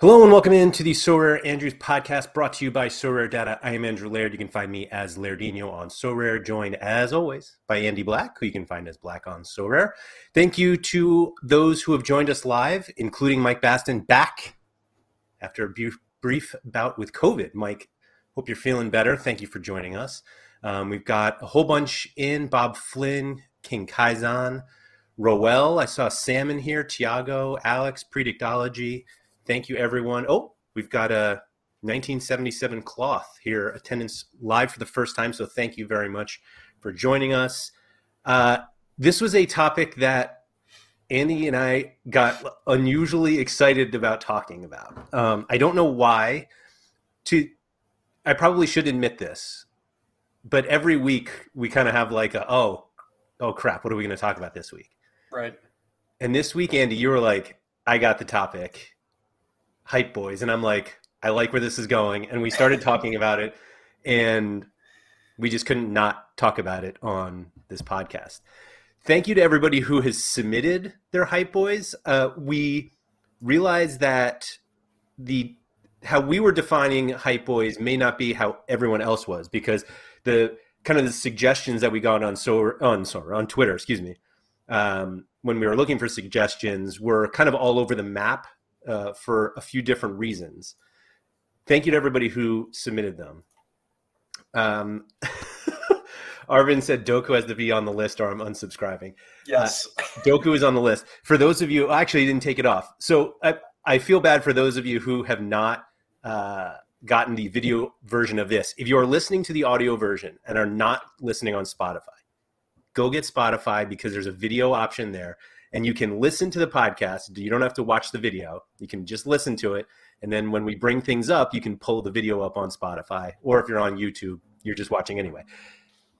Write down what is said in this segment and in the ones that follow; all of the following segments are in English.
Hello and welcome into the Sorare Andrews podcast brought to you by Sorare Data. I am Andrew Laird. You can find me as Lairdinho on Sorare, joined as always by Andy Black, who you can find as Black on Sorare. Thank you to those who have joined us live, including Mike Baston back after a brief bout with COVID. Mike, hope you're feeling better. Thank you for joining us. Um, we've got a whole bunch in Bob Flynn, King Kaizan, Roel. I saw Salmon here, Tiago, Alex, Predictology. Thank you, everyone. Oh, we've got a 1977 cloth here, attendance live for the first time. So thank you very much for joining us. Uh, this was a topic that Andy and I got unusually excited about talking about. Um, I don't know why. To, I probably should admit this, but every week we kind of have like a oh, oh crap, what are we going to talk about this week? Right. And this week, Andy, you were like, I got the topic hype boys and i'm like i like where this is going and we started talking about it and we just couldn't not talk about it on this podcast. Thank you to everybody who has submitted their hype boys. Uh, we realize that the how we were defining hype boys may not be how everyone else was because the kind of the suggestions that we got on so on sorry on twitter excuse me um, when we were looking for suggestions were kind of all over the map uh, for a few different reasons. Thank you to everybody who submitted them. Um, Arvin said Doku has to be on the list or I'm unsubscribing. Yes. Uh, Doku is on the list. For those of you, actually, didn't take it off. So I, I feel bad for those of you who have not uh, gotten the video version of this. If you are listening to the audio version and are not listening on Spotify, go get Spotify because there's a video option there and you can listen to the podcast. You don't have to watch the video. You can just listen to it. And then when we bring things up, you can pull the video up on Spotify, or if you're on YouTube, you're just watching anyway.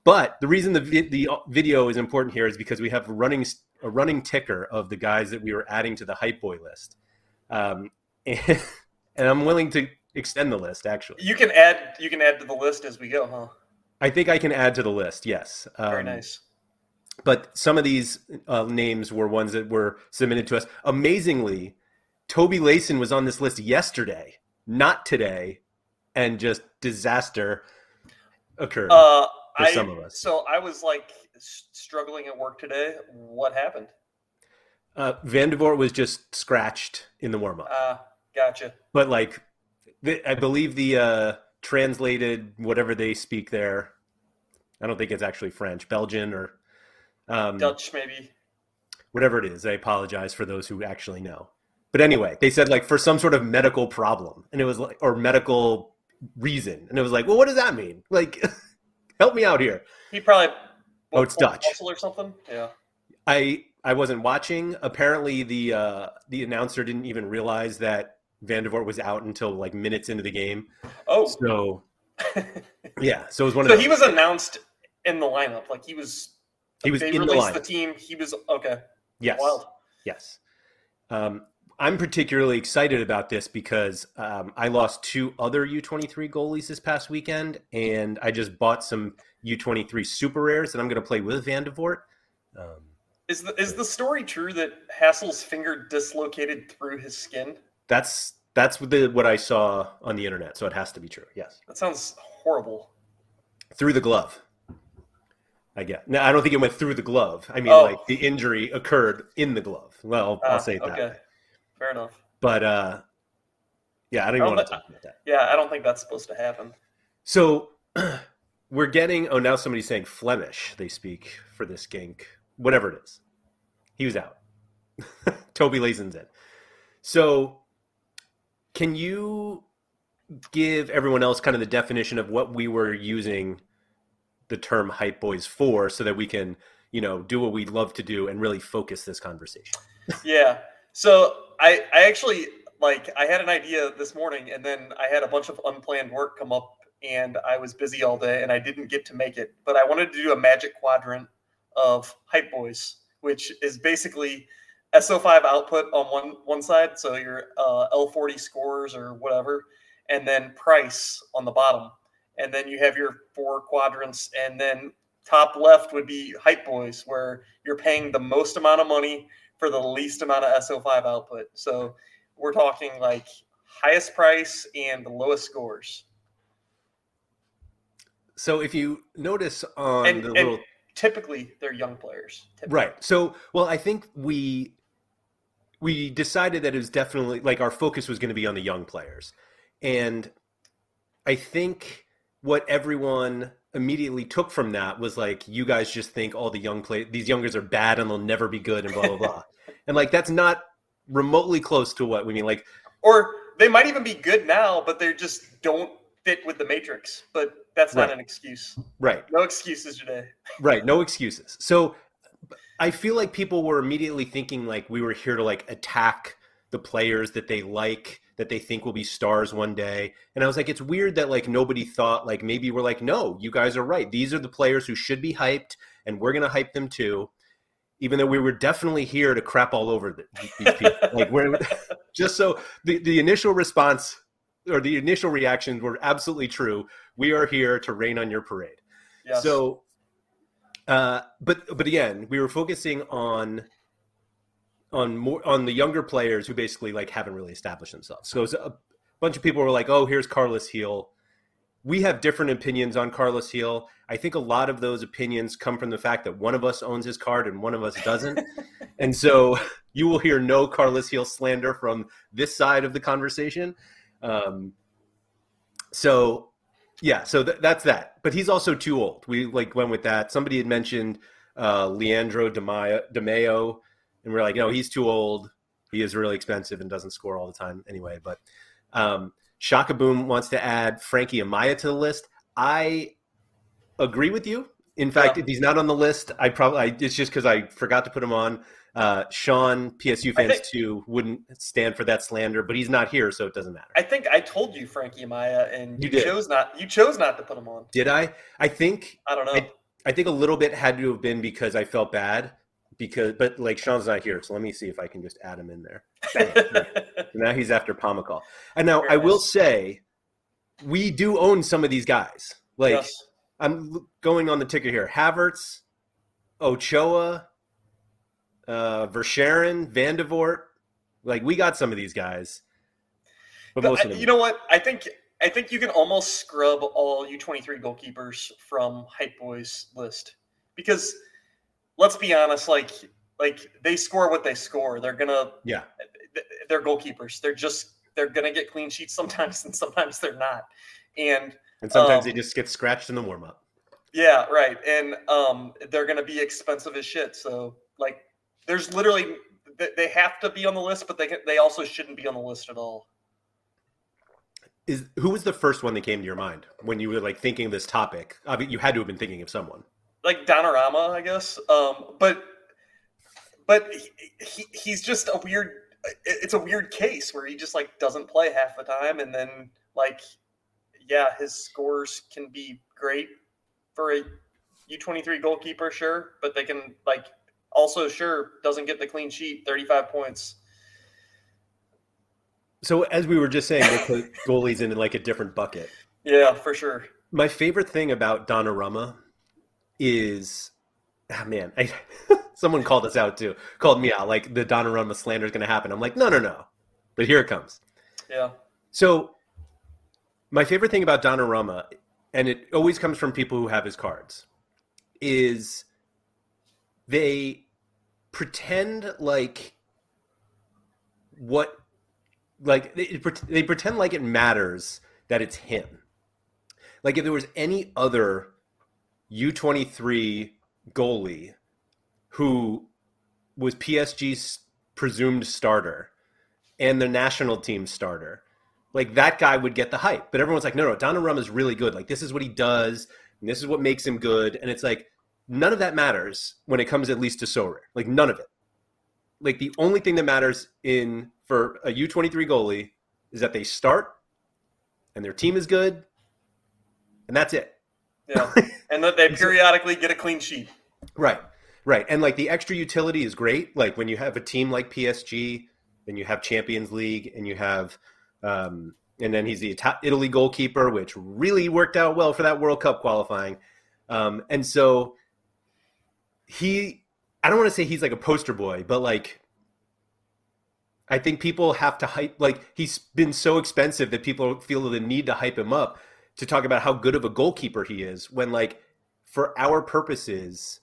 But the reason the, vi- the video is important here is because we have a running a running ticker of the guys that we were adding to the hype boy list, um, and, and I'm willing to extend the list. Actually, you can add you can add to the list as we go, huh? I think I can add to the list. Yes. Um, Very nice but some of these uh, names were ones that were submitted to us. Amazingly, Tobe Leysen was on this list yesterday, not today, and just disaster occurred uh, for I, some of us. So I was like struggling at work today. What happened? Uh, Vandevoordt was just scratched in the warm up. Uh, gotcha. But like, the, I believe the uh, translated whatever they speak there. I don't think it's actually French, Belgian or um, Dutch, maybe. Whatever it is, I apologize for those who actually know. But anyway, they said like for some sort of medical problem, and it was like or medical reason, and it was like, well, what does that mean? Like, help me out here. He probably. oh, it's Dutch. or something. Yeah. I I wasn't watching. Apparently, the uh, the announcer didn't even realize that Vandevoordt was out until like minutes into the game. Oh, so yeah. So it was one so of. So he was announced in the lineup, like he was he was they in released the, the team. He was okay. Yes. Wild. Yes. Um, I'm particularly excited about this because um, I lost two other U23 goalies this past weekend, and I just bought some U23 super rares that I'm going to play with Vandevoordt. Um, is the is the story true that Hassel's finger dislocated through his skin? That's that's what, the, what I saw on the internet, so it has to be true. Yes. That sounds horrible. Through the glove. I get. No, I don't think it went through the glove. I mean, oh. like the injury occurred in the glove. Well, I'll ah, say that. Okay, fair enough. But uh, yeah, I don't even I don't want to talk about that. Yeah, I don't think that's supposed to happen. So we're getting. Oh, now somebody's saying Flemish. They speak for this Genk, whatever it is. He was out. Tobe Leysen's in. So, can you give everyone else kind of the definition of what we were using the term hype boys for so that we can you know do what we love to do and really focus this conversation. Yeah. So i i actually like i had an idea this morning and then i had a bunch of unplanned work come up and i was busy all day and i didn't get to make it. But i wanted to do a magic quadrant of hype boys which is basically so5 output on one one side so your uh, l40 scores or whatever and then price on the bottom and then you have your four quadrants, and then top left would be hype boys, where you're paying the most amount of money for the least amount of SO5 output. So we're talking like highest price and the lowest scores. So if you notice on And, the and little typically they're young players. typically. right, so well, I think we we decided that it was definitely like our focus was going to be on the young players, and I think what everyone immediately took from that was like you guys just think all the young play these youngers are bad and they'll never be good and blah blah blah, and like that's not remotely close to what we mean. Like Or they might even be good now, but they just don't fit with the matrix. But that's not an excuse. right, No excuses today. Right, no excuses. So I feel like people were immediately thinking like we were here to like attack the players that they like that they think will be stars one day. And I was like it's weird that like nobody thought like maybe we're like no, you guys are right. These are the players who should be hyped and we're going to hype them too. Even though we were definitely here to crap all over the, these people. like we're just so the the initial response or the initial reactions were absolutely true. We are here to rain on your parade. Yes. So, uh, but but again, we were focusing on on more on the younger players who basically like haven't really established themselves. So a bunch of people were like, "Oh, here's Carles Gil." We have different opinions on Carles Gil. I think a lot of those opinions come from the fact that one of us owns his card and one of us doesn't, and so you will hear no Carles Gil slander from this side of the conversation. Um, so yeah, so th- that's that. But he's also too old. We like went with that. Somebody had mentioned uh, Leandro DeMayo, DeMayo, and we're like, no, he's too old. He is really expensive and doesn't score all the time anyway. But um, Shaka Boom wants to add Frankie Amaya to the list. I agree with you. In fact, Yeah. if he's not on the list, I probably I, it's just because I forgot to put him on. Uh, Sean, PSU fans think- too, wouldn't stand for that slander, but he's not here, so it doesn't matter. I think I told you Frankie Amaya, and You you, chose not. You chose not to put him on. Did I? I think I don't know. I- I think a little bit had to have been because I felt bad because, but like Sean's not here, so let me see if I can just add him in there. Bam. now he's after Pomykal. And now I will say, we do own some of these guys. Like Yes. I'm going on the ticket here: Havertz, Ochoa, uh, Vandevoordt. Like we got some of these guys, but But most of them. you know what? I think I think you can almost scrub all U twenty three goalkeepers from Hype Boys list because let's be honest, like like they score what they score. They're gonna yeah, they're goalkeepers. They're just they're gonna get clean sheets sometimes, and sometimes they're not. And and sometimes um, they just get scratched in the warm up. yeah, right. And um, they're gonna be expensive as shit. So like, there's literally they- they have to be on the list, but they they also shouldn't be on the list at all. Is who was the first one that came to your mind when you were like thinking of this topic? I mean, you had to have been thinking of someone. Like Donorama, I guess. Um, but but he, he, he's just a weird. It's a weird case where he just like doesn't play half the time, and then like yeah, his scores can be great for a U twenty three goalkeeper, sure, but they can like also sure doesn't get the clean sheet, thirty five points. So as we were just saying, they put goalies in like a different bucket. Yeah, for sure. My favorite thing about Donnarumma is, ah, man, I, someone called us out too, called me out, like the Donnarumma slander is going to happen. I'm like, no, no, no, but here it comes. Yeah, So my favorite thing about Donnarumma, and it always comes from people who have his cards, is they pretend like what like they, they pretend like it matters that it's him. Like if there was any other U23 goalie who was PSG's presumed starter and the national team starter, like that guy would get the hype. But everyone's like, no, no, Donnarumma is really good. Like this is what he does, and this is what makes him good. And it's like none of that matters when it comes at least to Sorare. Like none of it. Like the only thing that matters in for a U twenty three goalie is that they start and their team is good, and that's it. Yeah, and that they periodically get a clean sheet. Right, right, and like the extra utility is great. Like when you have a team like PSG, and you have Champions League, and you have, um, and then he's the Italy goalkeeper, which really worked out well for that World Cup qualifying. Um, and so he, I don't want to say he's like a poster boy, but like, I think people have to hype like he's been so expensive that people feel the need to hype him up to talk about how good of a goalkeeper he is when like for our purposes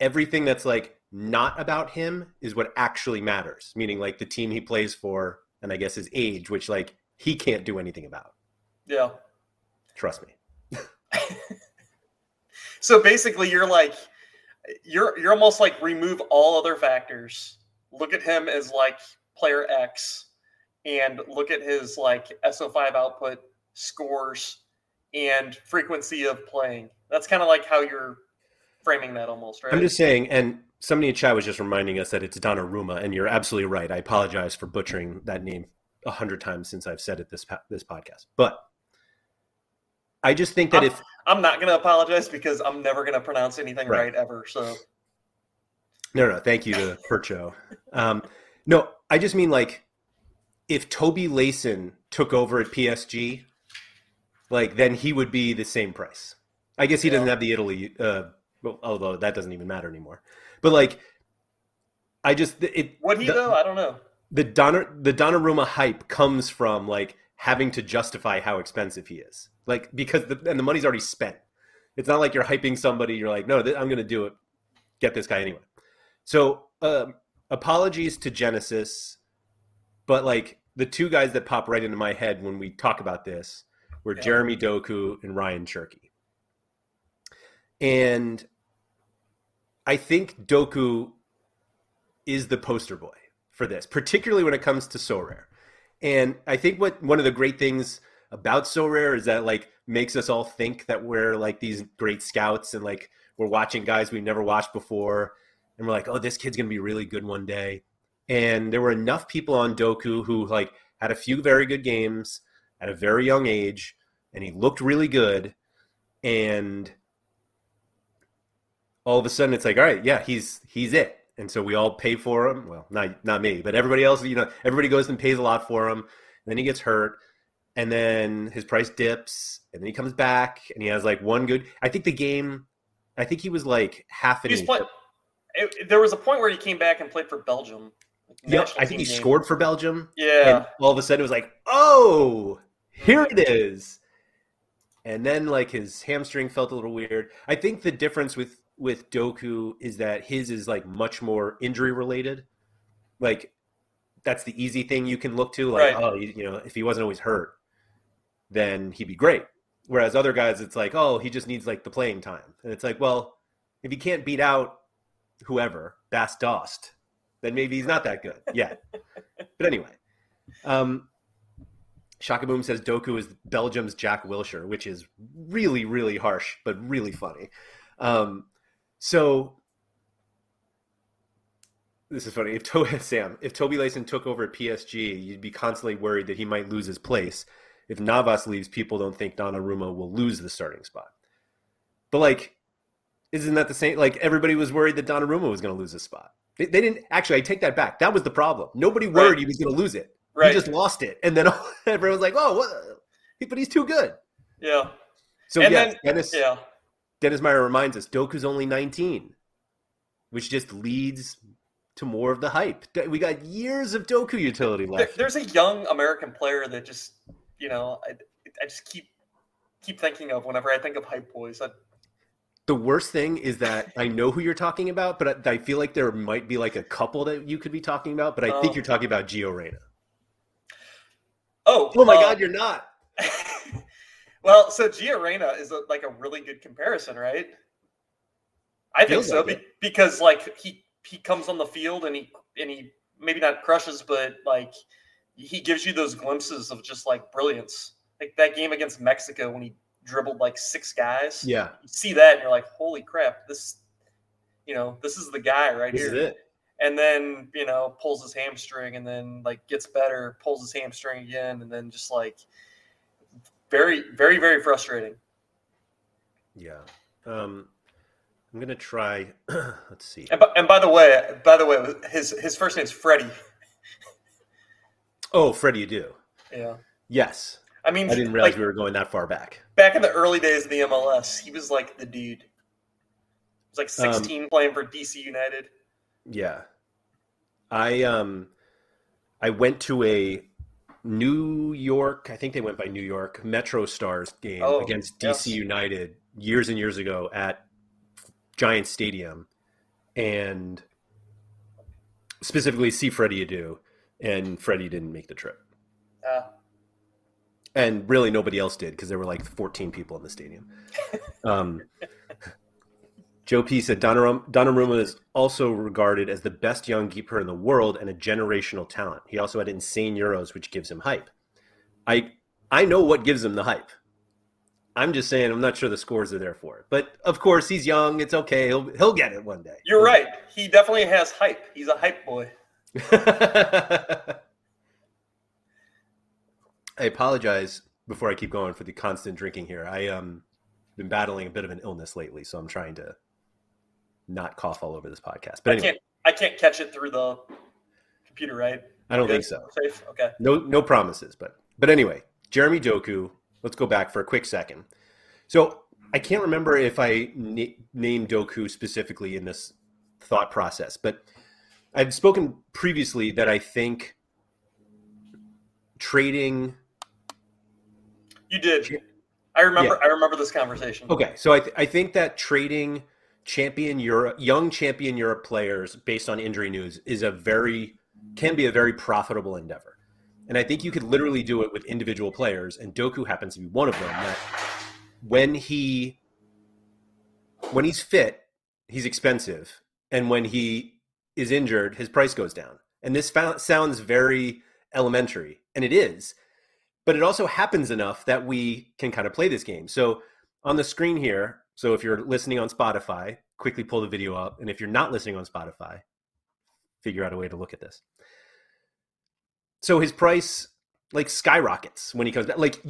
everything that's like not about him is what actually matters meaning like the team he plays for and I guess his age which like he can't do anything about. Yeah. Trust me. so basically you're like you're you're almost like remove all other factors. Look at him as like player X and look at his like SO5 output, scores, and frequency of playing. That's kind of like how you're framing that almost, right? I'm just saying, and somebody in chat was just reminding us that it's Donnarumma, and you're absolutely right. I apologize for butchering that name a hundred times since I've said it this this podcast, but I just think that I'm, if I'm not going to apologize because I'm never going to pronounce anything right. right. ever. So no, no, thank you to Percho. Um, no, I just mean like if Tobe Leysen took over at PSG, like then he would be the same price. I guess he yeah. doesn't have the Italy, uh, well, although that doesn't even matter anymore. But like, I just it. What he the, though? I don't know. The Donner the Donnarumma hype comes from like having to justify how expensive he is, like because the and the money's already spent. It's not like you're hyping somebody. You're like, no, th- I'm going to do it. Get this guy anyway. So um, apologies to Genesis, but like the two guys that pop right into my head when we talk about this were yeah. Jeremy Doku and Ryan Cherki. And I think Doku is the poster boy for this, particularly when it comes to Sorare. And I think what one of the great things about Sorare is that like makes us all think that we're like these great scouts and like we're watching guys we've never watched before and we're like, oh, this kid's gonna be really good one day. And there were enough people on Doku who like had a few very good games at a very young age, and he looked really good. And all of a sudden, it's like, all right, yeah, he's he's it. And so we all pay for him. Well, not not me, but everybody else. You know, everybody goes and pays a lot for him. then he gets hurt, and then his price dips, and then he comes back, and he has like one good. I think the game. I think he was like half an. Play, it, there was a point where he came back and played for Belgium. Yep, I think he game. scored for Belgium. Yeah. all of a sudden, it was like, oh, here mm-hmm. it is. And then, like his hamstring felt a little weird. I think the difference with with Doku is that his is like much more injury related. Like that's the easy thing you can look to. Like, right. oh, you know, if he wasn't always hurt, then he'd be great. Whereas other guys, it's like, oh, he just needs like the playing time. And it's like, well, if he can't beat out whoever, Bas Dost, then maybe he's not that good yet. but anyway, um, Shaka Boom says Doku is Belgium's Jack Wilshere, which is really, really harsh, but really funny. Um, so this is funny. If to- Sam, if Tobe Leysen took over at PSG, you'd be constantly worried that he might lose his place. If Navas leaves, people don't think Donnarumma will lose the starting spot. But like, isn't that the same? Like everybody was worried that Donnarumma was going to lose his spot. They, they, didn't actually. I take that back. That was the problem. Nobody worried right. he was going to lose it. Right. He just lost it, and then everyone's like, "Oh, what? but he's too good." Yeah. So and yes, then, Dennis. Yeah. Dennis Meyer reminds us Doku's only 19, which just leads to more of the hype. We got years of Doku utility left. There's a young American player that just, you know, I, I just keep keep thinking of whenever I think of hype boys. I, the worst thing is that I know who you're talking about, but I, feel like there might be like a couple that you could be talking about. But I um, think you're talking about Gio Reyna. Oh, oh my uh, God, you're not. well, so Gio Reyna is a, like a really good comparison, right? I think so like because like he he comes on the field and he and he maybe not crushes, but like he gives you those glimpses of just like brilliance. Like that game against Mexico when he dribbled like six guys. Yeah. You see that and you're like, holy crap, this, you know, this is the guy right this here. And then, you know, pulls his hamstring and then like gets better, pulls his hamstring again, and then just like very, very, very frustrating. Yeah. Um, I'm gonna try. let's see. And by, and by, the way, by the way, his his first name's Freddie. oh, Freddie, you do. Yeah. Yes. I mean, I didn't realize like, we were going that far back. Back in the early days of the MLS, he was like the dude. He was like 16 um, playing for DC United. Yeah. I um I went to a New York, I think they went by New York Metro Stars game Oh, against DC yes. United years and years ago at Giant Stadium, and specifically see Freddie Adu, and Freddie didn't make the trip, Uh, and really nobody else did because there were like 14 people in the stadium. Um, Joe P said Donnarumma, Donnarumma is also regarded as the best young keeper in the world and a generational talent. He also had insane euros, which gives him hype. I I know what gives him the hype. I'm just saying I'm not sure the scores are there for it. But of course, he's young. It's okay. He'll he'll get it one day. you're right. He definitely has hype. He's a hype boy. I apologize before I keep going for the constant drinking here. I um been battling a bit of an illness lately, so I'm trying to not cough all over this podcast. But I can't. I can't catch it through the computer, right? I don't think so. Safe. Okay. No no promises, but but anyway, Jeremy Doku. Let's go back for a quick second. So I can't remember if I na- named Doku specifically in this thought process, but I've spoken previously that I think trading You did. I remember. Yeah. I remember this conversation. Okay, so I, th- I think that trading champion Europe, young champion Europe players based on injury news is a very can be a very profitable endeavor, and I think you could literally do it with individual players, and Doku happens to be one of them. That when he when he's fit, he's expensive, and when he is injured, his price goes down. And this sounds very elementary, and it is, but it also happens enough that we can kind of play this game. So on the screen here, so if you're listening on Spotify, quickly pull the video up, and if you're not listening on Spotify, figure out a way to look at this. So his price like skyrockets when he comes back. Like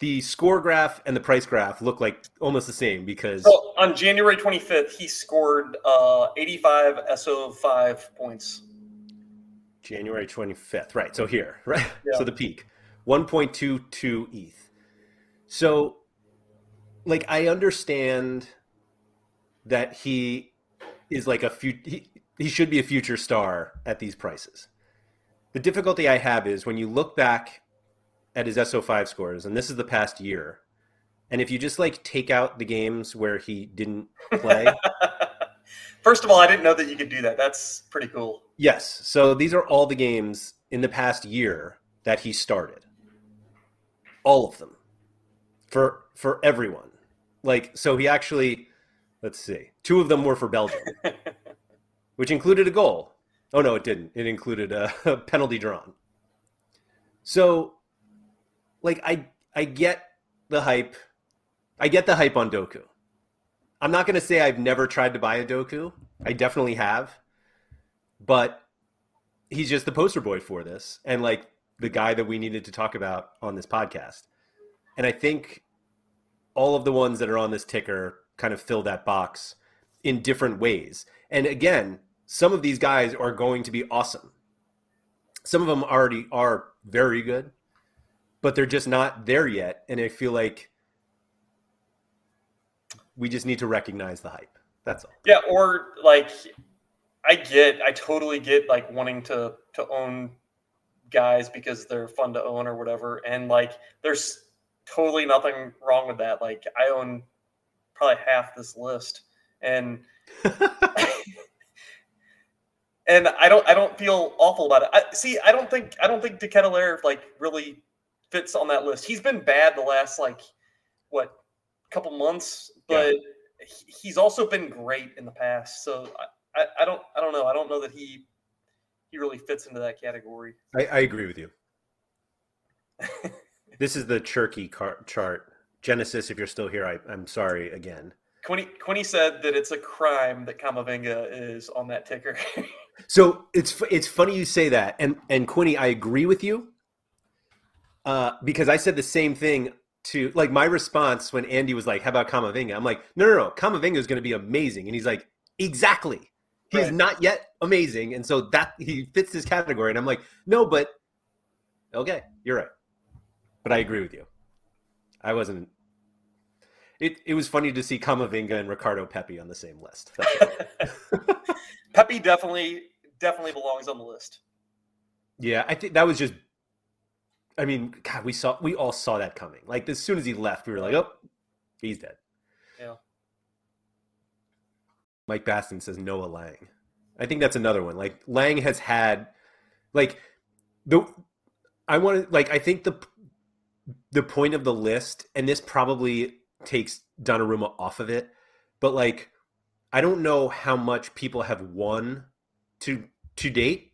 the score graph and the price graph look like almost the same because So on January 25th, he scored uh, 85 SO5 points. January 25th. Right. So here, right? Yeah. So the peak 1.22 ETH. So, like, I understand that he is like a few, he, he should be a future star at these prices. The difficulty I have is when you look back at his SO5 scores, and this is the past year, and if you just like take out the games where he didn't play, First of all, I didn't know that you could do that. That's pretty cool. Yes. So these are all the games in the past year that he started. All of them. For for everyone. Like so he actually let's see. Two of them were for Belgium, which included a goal. Oh no, it didn't. It included a, a penalty drawn. So like I I get the hype. I get the hype on Doku. I'm not going to say I've never tried to buy a Doku. I definitely have but he's just the poster boy for this and like the guy that we needed to talk about on this podcast and i think all of the ones that are on this ticker kind of fill that box in different ways. And again some of these guys are going to be awesome. Some of them already are very good but they're just not there yet. And i feel like we just need to recognize the hype. That's all. Yeah, or like I get, I totally get like wanting to to own guys because they're fun to own or whatever, and like there's totally nothing wrong with that. Like I own probably half this list, and and I don't I don't feel awful about it. I see. I don't think I don't think De Ketelaere like really fits on that list. He's been bad the last like what couple months, but he- he's also been great in the past. So I, I, I don't I don't know. I don't know that he he really fits into that category. I, I agree with you. this is the Cherki car- chart. Genesis, if you're still here, I, I'm sorry again. Quinny Quinny said that it's a crime that Camavinga is on that ticker. So it's it's funny you say that, and and Quinny, I agree with you, uh, because I said the same thing to like my response when Andy was like, "How about Camavinga?" I'm like, "No, no, no, Camavinga is going to be amazing," and he's like, "Exactly." He's Right. not yet amazing, and so that he fits this category. And I'm like, "No, but okay, you're right." But I agree with you. I wasn't. It it was funny to see Camavinga and Ricardo Pepi on the same list. Pepi definitely definitely belongs on the list. Yeah, I think that was just. I mean, God, we saw we all saw that coming. Like as soon as he left, we were like, "Oh, he's dead." Yeah. Mike Baston says Noa Lang. I think that's another one. Like Lang has had, like the, I want to like I think the the point of the list, and this probably takes Donnarumma off of it, but like I don't know how much people have won to to date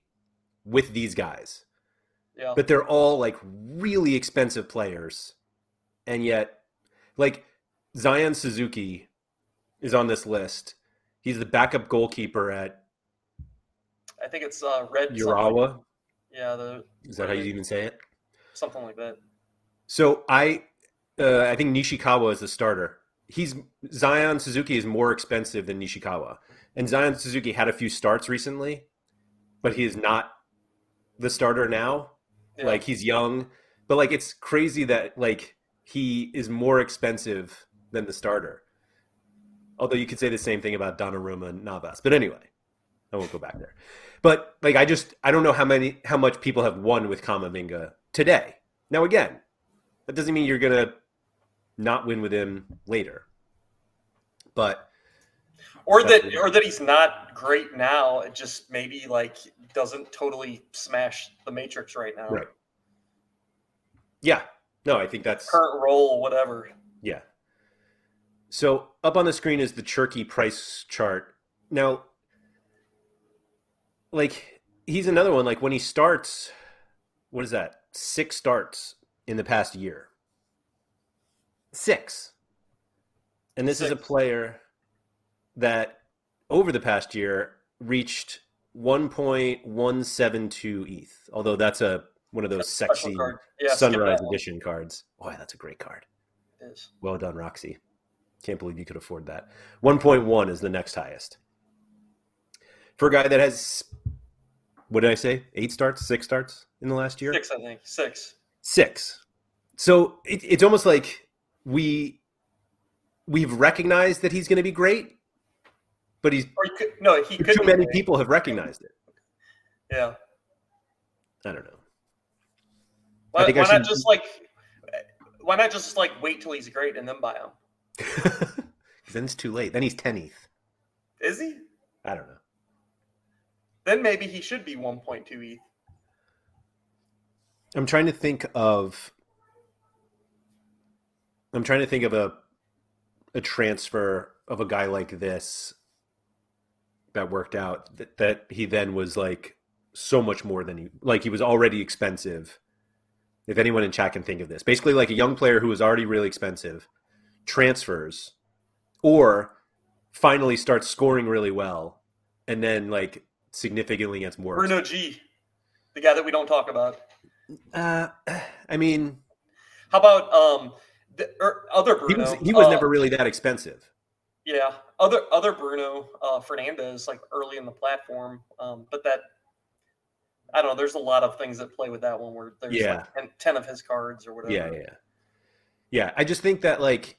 with these guys. Yeah. But they're all like really expensive players. And yet like Zion Suzuki is on this list. He's the backup goalkeeper at I think it's uh, Red. something. Urawa. Yeah, the Is that how you even say it? something like that. So I, uh, I think Nishikawa is the starter. He's Zion Suzuki is more expensive than Nishikawa, and Zion Suzuki had a few starts recently, but he is not the starter now. Yeah. Like he's young, but like it's crazy that like he is more expensive than the starter. Although you could say the same thing about Donnarumma and Navas, but anyway, I won't go back there. But like I just I don't know how many how much people have won with Camavinga today. Now again, that doesn't mean you're gonna not win with him later. But or that or that he's not great now. It just maybe like doesn't totally smash the matrix right now. Right. yeah, no, I think that's Current role, whatever. Yeah. So up on the screen is the Cherki price chart. Now, like he's another one. Like when he starts, what is that? Six starts in the past year. Six. And this is a player that over the past year reached 1.172 ETH. Although that's a one of those sexy. Yeah, sunrise edition cards. Boy, that's a great card. It is. Well done, Roxy. Can't believe you could afford that. 1.1 is the next highest. For a guy that has, what did I say? Eight starts, six starts in the last year? Six, I think. Six. Six. So it, it's almost like we we've recognized that he's going to be great, but he's he could no, he could too many great. people have recognized it. Yeah. I don't know. Why, think I why not just like why not just like wait till he's great and then buy him? then it's too late. Then he's 10 ETH. Is he? I don't know. Then maybe he should be 1.2 ETH. I'm trying to think of I'm trying to think of a a transfer of a guy like this that worked out that, that he then was like so much more than he like he was already expensive. If anyone in chat can think of this. Basically like a young player who was already really expensive transfers or finally starts scoring really well and then like significantly gets more Bruno G, the guy that we don't talk about. Uh I mean How about um the er, other he Bruno? was he was uh, never really that expensive. Yeah, other other Bruno uh, Fernandes like early in the platform, um, but that I don't know. There's a lot of things that play with that one where there's Yeah. like 10, 10 of his cards or whatever. Yeah, yeah, yeah. I just think that like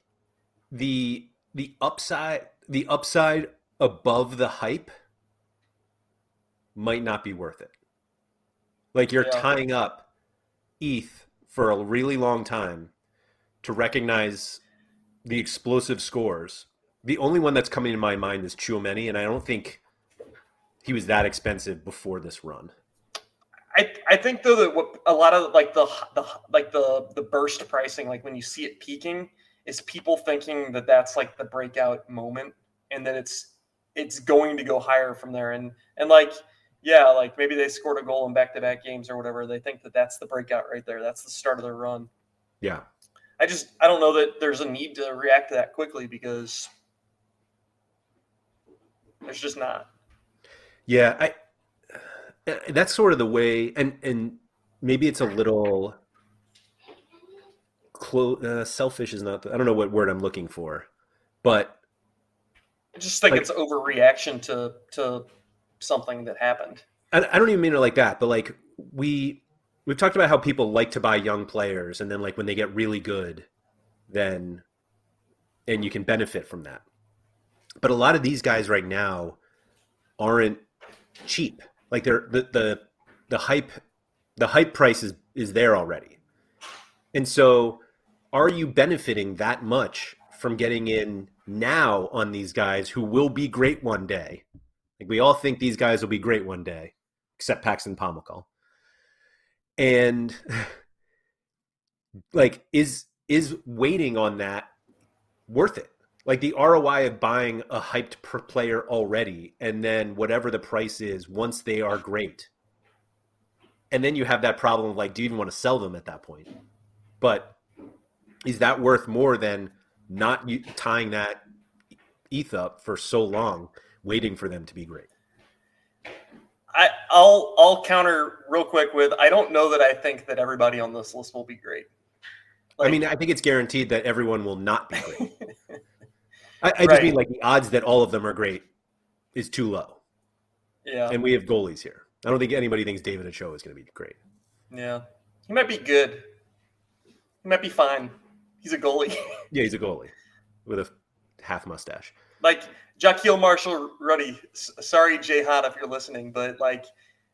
the the upside the upside above the hype might not be worth it. Like you're Yeah. tying up ETH for a really long time to recognize the explosive scores. The only one that's coming to my mind is Tchouaméni, and I don't think he was that expensive before this run. I, I think though that what a lot of like the the like the the burst pricing like when you see it peaking is people thinking that that's like the breakout moment and that it's it's going to go higher from there and and like yeah like maybe they scored a goal in back to back games or whatever they think that that's the breakout right there that's the start of their run Yeah. I just I don't know that there's a need to react to that quickly because there's just not Yeah, I that's sort of the way and and maybe it's a little clo- uh, selfish is not the, I don't know what word I'm looking for. But I just think Like- it's overreaction to to something that happened I, I don't even mean it like that, but like we we've talked about how people like to buy young players and then like when they get really good then and you can benefit from that. But a lot of these guys right now aren't cheap. Like they're the the the hype The hype price is is there already. And so are you benefiting that much from getting in now on these guys who will be great one day? Like we all think these guys will be great one day, except Paxton Pomykal. And like is is waiting on that worth it? Like the ROI of buying a hyped per player already, and then whatever the price is, once they are great, and then you have that problem of like, do you even want to sell them at that point? But is that worth more than not tying that ETH up for so long, waiting for them to be great? I, I'll I'll counter real quick with I don't know that I think that everybody on this list will be great. Like, I mean, I think it's guaranteed that everyone will not be great. I, I just right. mean like the odds that all of them are great is too low. Yeah. And we have goalies here. I don't think anybody thinks David Ochoa is going to be great. Yeah. He might be good. He might be fine. He's a goalie. yeah, he's a goalie with a half mustache. Like Jahkeele Marshall-Rutty. Sorry, Jay Hot, if you're listening, but like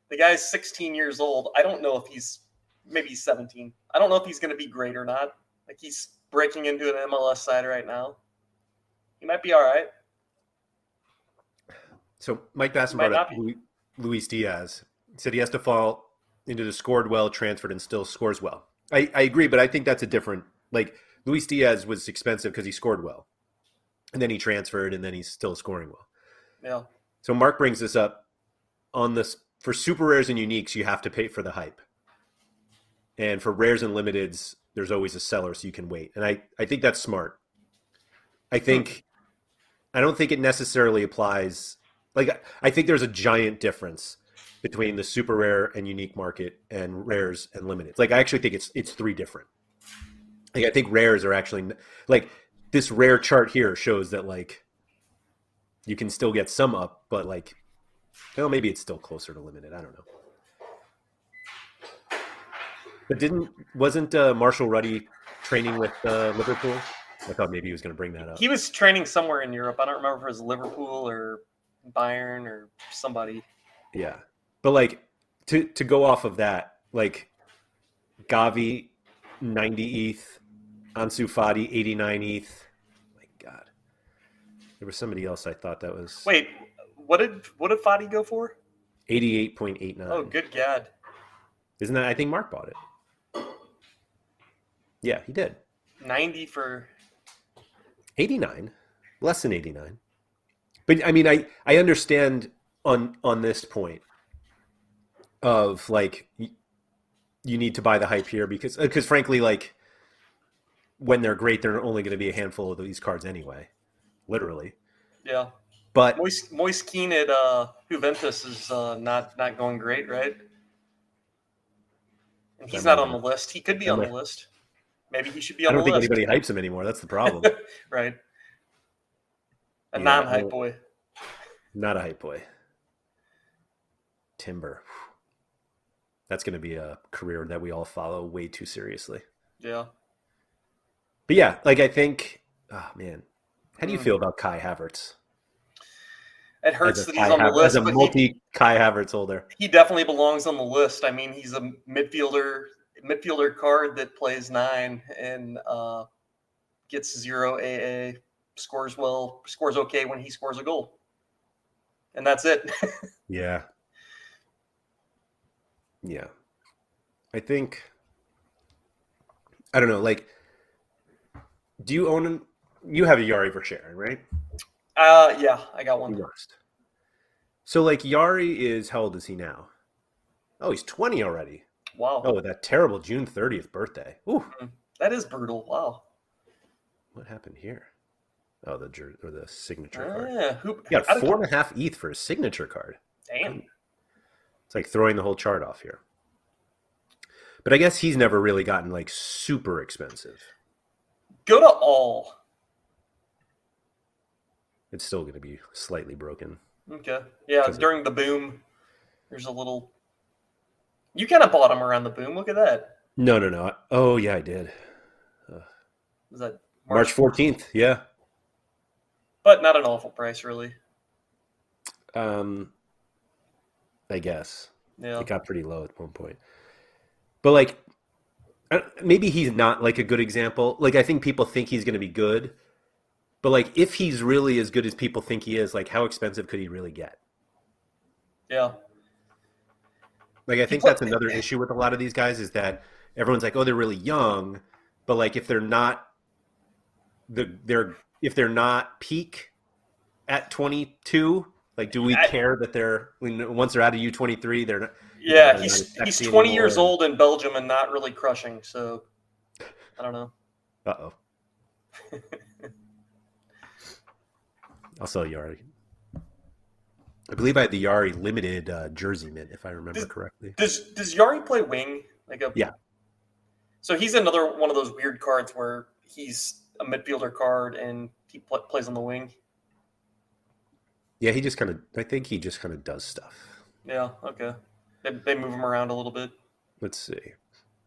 the guy's 16 years old. I don't know if he's maybe he's 17. I don't know if he's going to be great or not. Like he's breaking into an MLS side right now. He might be all right. So Mike Basson brought up Luis Diaz. He said he has to fall into the scored well, transferred, and still scores well. I, I agree, but I think that's a different like Luis Diaz was expensive because he scored well. And then he transferred and then he's still scoring well. Yeah. So Mark brings this up on this for super rares and uniques, you have to pay for the hype. And for rares and limiteds, there's always a seller so you can wait. And I, I think that's smart. I think. I don't think it necessarily applies like I think there's a giant difference between the super rare and unique market and rares and limiteds. Like I actually think it's it's three different. Like I think rares are actually like this rare chart here shows that like you can still get some up, but like well maybe it's still closer to limited. I don't know. But didn't wasn't uh, Marshall-Rutty training with uh, Liverpool? I thought maybe he was going to bring that up. He was training somewhere in Europe. I don't remember if it was Liverpool or Bayern or somebody. Yeah. But like to to go off of that, like Gavi, ninety ETH, Ansu Fati, eighty nine ETH. There was somebody else I thought that was. Wait, what did what did Fati go for? Eighty eight point eight nine. Oh, good God! Isn't that? I think Mark bought it. Yeah, he did. Ninety for eighty nine, less than eighty nine. But I mean, I I understand on on this point of like you need to buy the hype here because uh, because frankly like when they're great they're only going to be a handful of these cards anyway literally yeah but Moise, Moise Kean at uh, Juventus is uh, not not going great, right? And he's not on the list. He could be on the list. Maybe he should be on the list. I don't think anybody hypes him anymore. That's the problem. right. A yeah, non-hype boy. Not a hype boy. Timber that's going to be a career that we all follow way too seriously. Yeah. But yeah, like I think, oh man, how do you mm. feel about Kai Havertz? It hurts that he's Kai on the list. As a multi Kai Havertz holder, he definitely belongs on the list. I mean, he's a midfielder, midfielder card that plays nine and uh, gets zero AA, scores well, scores okay when he scores a goal, and that's it. yeah, yeah. I think I don't know, like do you own you have a Yari for Verschaeren, right? Uh yeah, I got one. So like Yari is how old is he now? Oh, he's 20 already. Wow. Oh, that terrible June 30th birthday. Ooh. Mm-hmm. That is brutal. Wow. What happened here? Oh, the jer- or the signature card. Yeah, who he got four and a half ETH for a signature card. Damn. It's like throwing the whole chart off here. But I guess he's never really gotten like super expensive. Go to all. It's still going to be slightly broken. Okay. Yeah, during it... the boom, there's a little. You kind of bought him around the boom. Look at that. No, no, no. Oh, yeah, I did. Uh, Was that March... March 14th? Yeah. But not an awful price, really. Um, I guess. Yeah. It got pretty low at one point. But like, maybe he's not like a good example. Like, I think people think he's going to be good, but like, if he's really as good as people think he is, like, how expensive could he really get? Yeah. Like, I think that's another eh, eh. issue with a lot of these guys is that everyone's like, oh, they're really young, but like, if they're not the they're if they're not peak at 22 like do we I, care that they're once they're out of u23 they're not yeah they're he's he's 20 anymore. years old in belgium and not really crushing so i don't know uh-oh i'll sell yari i believe i had the yari limited uh, jersey mint if i remember does, correctly does does yari play wing like a yeah so he's another one of those weird cards where he's a midfielder card and he pl- plays on the wing. Yeah, he just kind of. I think he just kind of does stuff. Yeah. Okay. They, they move him around a little bit. Let's see.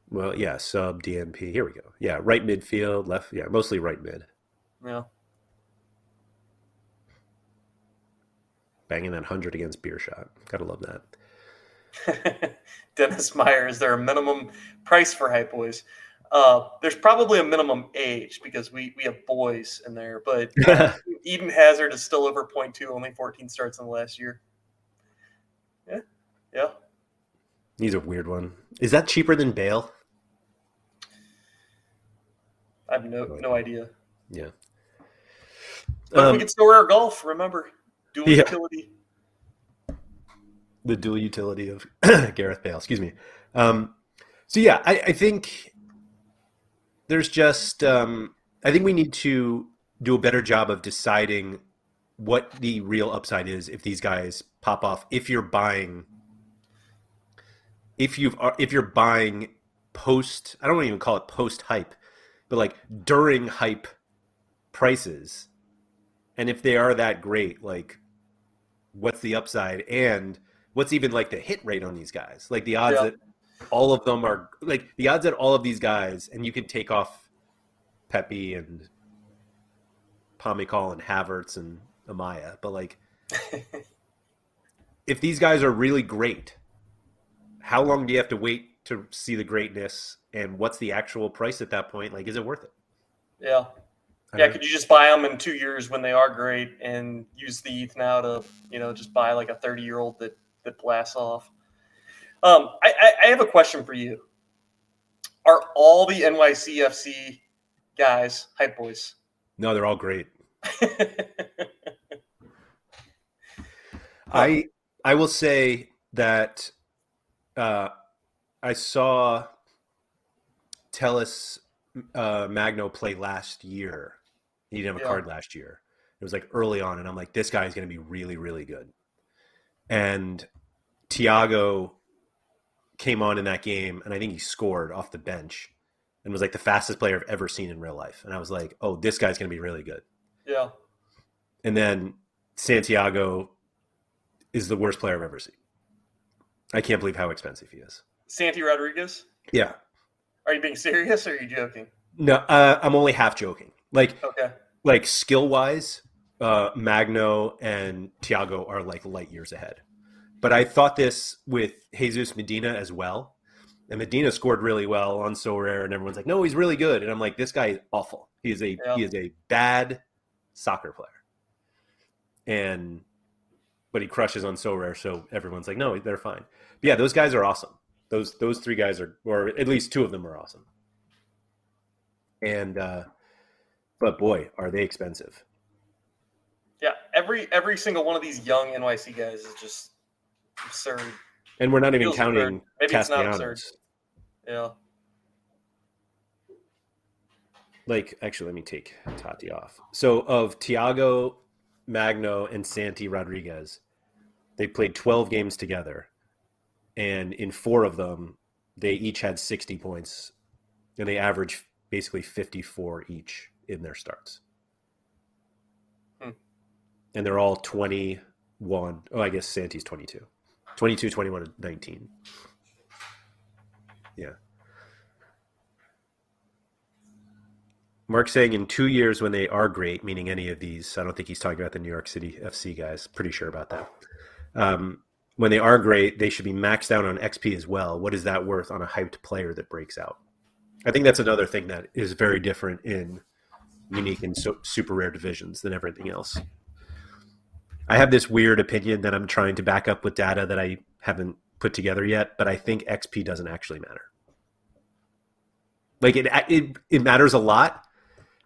Well, yeah, sub DMP. Here we go. Yeah, right midfield, left. Yeah, mostly right mid. Yeah. Banging that hundred against Beerschot. Gotta love that. Dennis Meyer, is there a minimum price for Hype Boys? Uh, there's probably a minimum age because we, we have boys in there, but uh, Eden Hazard is still over 0.2, only 14 starts in the last year. Yeah. Yeah. He's a weird one. Is that cheaper than Bale? I have no no idea. Yeah. But um, we can still our golf, remember. Dual yeah. utility. The dual utility of Gareth Bale, excuse me. Um, so yeah, I, I think there's just um, I think we need to do a better job of deciding what the real upside is if these guys pop off. If you're buying, if you've uh, if you're buying post, I don't even call it post hype, but like during hype prices, and if they are that great, like what's the upside and what's even like the hit rate on these guys? Like the odds yeah. that all of them are like the odds that all of these guys, and you can take off Pepi and Pomykal and Havertz and Amaya, but like if these guys are really great, how long do you have to wait to see the greatness and what's the actual price at that point? Like, is it worth it? Yeah. Yeah, could you just buy them in two years when they are great and use the ETH now to, you know, just buy like a 30 year old that, that blasts off? Um, I, I, I have a question for you. Are all the NYCFC guys hype boys? No, they're all great. I I will say that uh, I saw Talles uh, Magno play last year. He didn't have a yeah. card last year. It was like early on, and I'm like, this guy is going to be really, really good. And Thiago came on in that game, and I think he scored off the bench and was like the fastest player I've ever seen in real life. And I was like, oh, this guy's going to be really good. Yeah. And then Santiago is the worst player I've ever seen. I can't believe how expensive he is. Santi Rodriguez? Yeah. Are you being serious or are you joking? No, uh, I'm only half joking. Like, okay. like skill wise, uh, Magno and Thiago are like light years ahead. But I thought this with Jesus Medina as well. And Medina scored really well on Sorare, and everyone's like, "No, he's really good." And I'm like, "This guy is awful. He is a yeah. he is a bad soccer player." And but he crushes on Sorare, so everyone's like, "No, they're fine." But yeah, those guys are awesome. Those those three guys are, or at least two of them are awesome. And uh, but boy, are they expensive? Yeah, every every single one of these young NYC guys is just absurd. And we're not even counting Maybe Castellanos. Yeah. Like, actually, let me take Tati off. So, of Thiago, Magno, and Santi Rodriguez, they played 12 games together. And in four of them, they each had 60 points. And they averaged basically 54 each in their starts. Hmm. And they're all 21. Oh, I guess Santi's 22. 22, 21, and 19. Yeah. Mark saying in two years when they are great, meaning any of these, I don't think he's talking about the New York City FC guys. Pretty sure about that. Um, when they are great, they should be maxed out on XP as well. What is that worth on a hyped player that breaks out? I think that's another thing that is very different in unique and so, super rare divisions than everything else. I have this weird opinion that I'm trying to back up with data that I haven't put together yet, but I think XP doesn't actually matter. Like it, it, it matters a lot,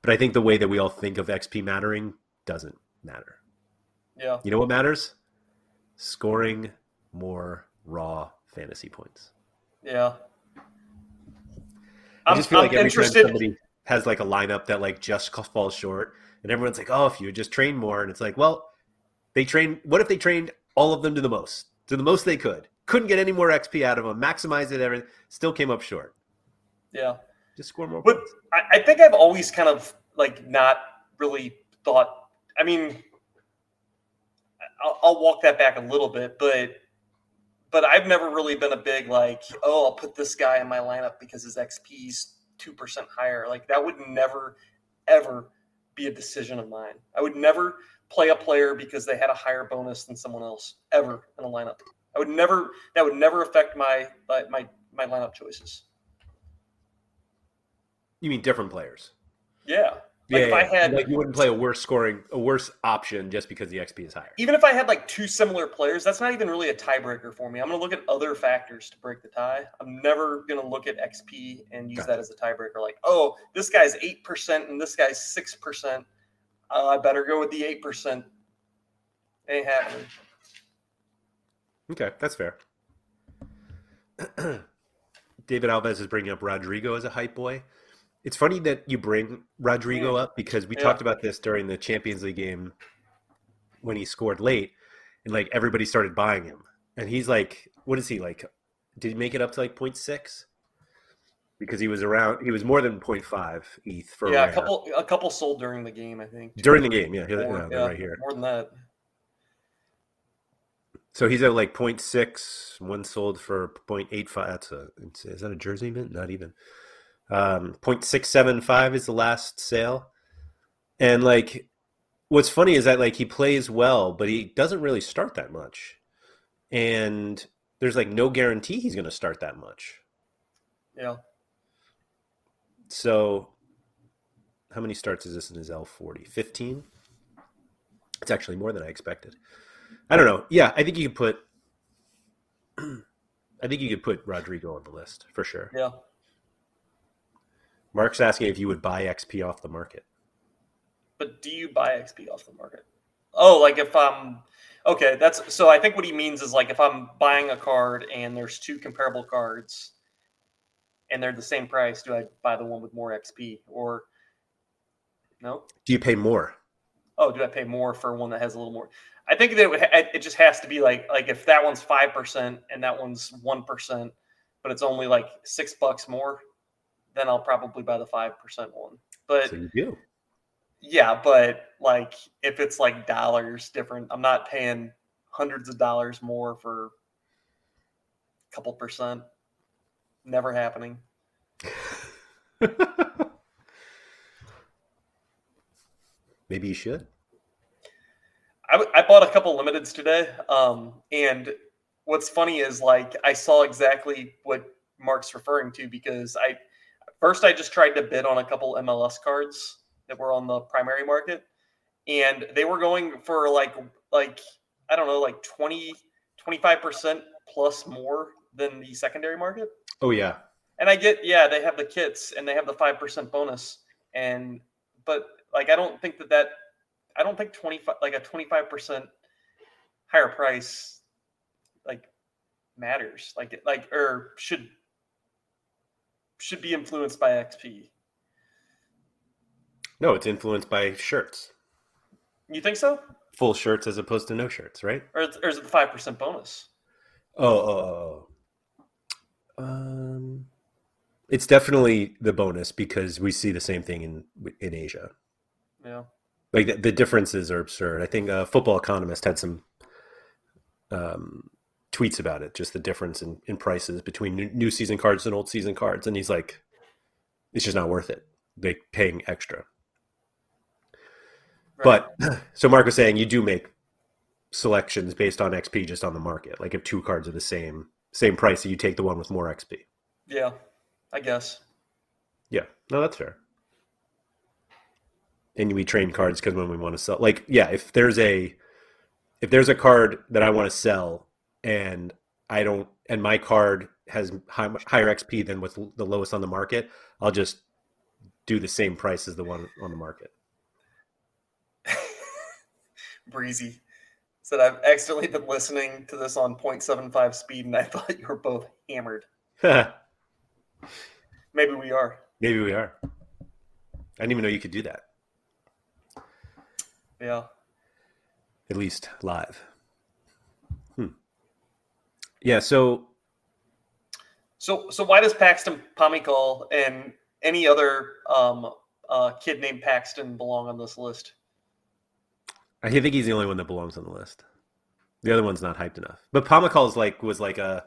but I think the way that we all think of XP mattering doesn't matter. Yeah. You know what matters? Scoring more raw fantasy points. Yeah. I just feel I'm like interested... somebody has like a lineup that like just falls short, and everyone's like, "Oh, if you just train more," and it's like, well, they train. What if they trained all of them to the most, to the most they could? Couldn't get any more XP out of them. Maximized it, everything. Still came up short. Yeah. Just score more. But I, I think I've always kind of like not really thought. I mean, I'll, I'll walk that back a little bit, but but I've never really been a big like, oh, I'll put this guy in my lineup because his XP's two percent higher. Like that would never, ever be a decision of mine. I would never play a player because they had a higher bonus than someone else ever in a lineup. I would never. That would never affect my my my lineup choices. You mean different players? Yeah. Like yeah, if I had like you wouldn't play a worse scoring a worse option just because the XP is higher. Even if I had like two similar players, that's not even really a tiebreaker for me. I'm going to look at other factors to break the tie. I'm never going to look at XP and use gotcha. that as a tiebreaker. Like, oh, this guy's eight percent and this guy's six percent. Uh, I better go with the eight percent. Ain't happening. Okay, that's fair. David Alves is bringing up Rodrygo as a hype boy. It's funny that you bring Rodrygo up because we yeah. talked about this during the Champions League game when he scored late, and like everybody started buying him, and he's like, what is he like? Did he make it up to like 0.6? Because he was around, he was more than 0.5 ETH for yeah, a couple, a couple sold during the game, I think. During the game, yeah, more, yeah, right here, more than that. So he's at like 0.6, one sold for 0.85. That's a is that a jersey mint? Not even. Um, 0.675 is the last sale. And like what's funny is that like he plays well, but he doesn't really start that much. And there's like no guarantee he's going to start that much. Yeah. So how many starts is this in his L40? 15? It's actually more than I expected. I don't know. Yeah, I think you could put I think you could put Rodrygo on the list for sure. Yeah. Mark's asking if you would buy XP off the market. But do you buy XP off the market? Oh, like if I'm okay, that's so I think what he means is like if I'm buying a card and there's two comparable cards and they're the same price, do I buy the one with more XP or no? Do you pay more? Oh, do I pay more for one that has a little more? I think that it, would, it just has to be like like if that one's five percent and that one's one percent, but it's only like six bucks more then I'll probably buy the five percent one. But so. Yeah, but like if it's like dollars different, I'm not paying hundreds of dollars more for a couple percent. Never happening. Maybe you should. I, I bought a couple limiteds today, um, and what's funny is like I saw exactly what Mark's referring to because I First, I just tried to bid on a couple MLS cards that were on the primary market, and they were going for like like I don't know, like 20 25% plus more than the secondary market. Oh yeah. And I get yeah, they have the kits and they have the 5% bonus and but like I don't think that that I don't think 25 like a 25% higher price like matters. Like like or should should be influenced by XP. No, it's influenced by shirts. You think so? Full shirts as opposed to no shirts, right? Or, or is it the five percent bonus? Oh, oh, oh, um, it's definitely the bonus because we see the same thing in in Asia. Yeah, like the, the differences are absurd. I think a Football Economist had some um, tweets about it, just the difference in, in prices between new, new season cards and old season cards. And he's like, it's just not worth it. They paying extra. Right. But so Mark was saying you do make selections based on XP just on the market. Like if two cards are the same same price, you take the one with more XP. Yeah, I guess. Yeah, no, that's fair. And we train cards because when we want to sell, like, yeah, if there's a if there's a card that I want to sell and I don't, and my card has high, higher XP than with the lowest on the market, I'll just do the same price as the one on the market. Breezy said, I've accidentally been listening to this on 0.75 speed and I thought you were both hammered. Maybe we are. Maybe we are. I didn't even know you could do that. Yeah. At least live. Yeah, so so so why does Paxton Pomykal and any other um, uh, kid named Paxton belong on this list? I think he's the only one that belongs on the list. The other one's not hyped enough. But Pomykal's like was like a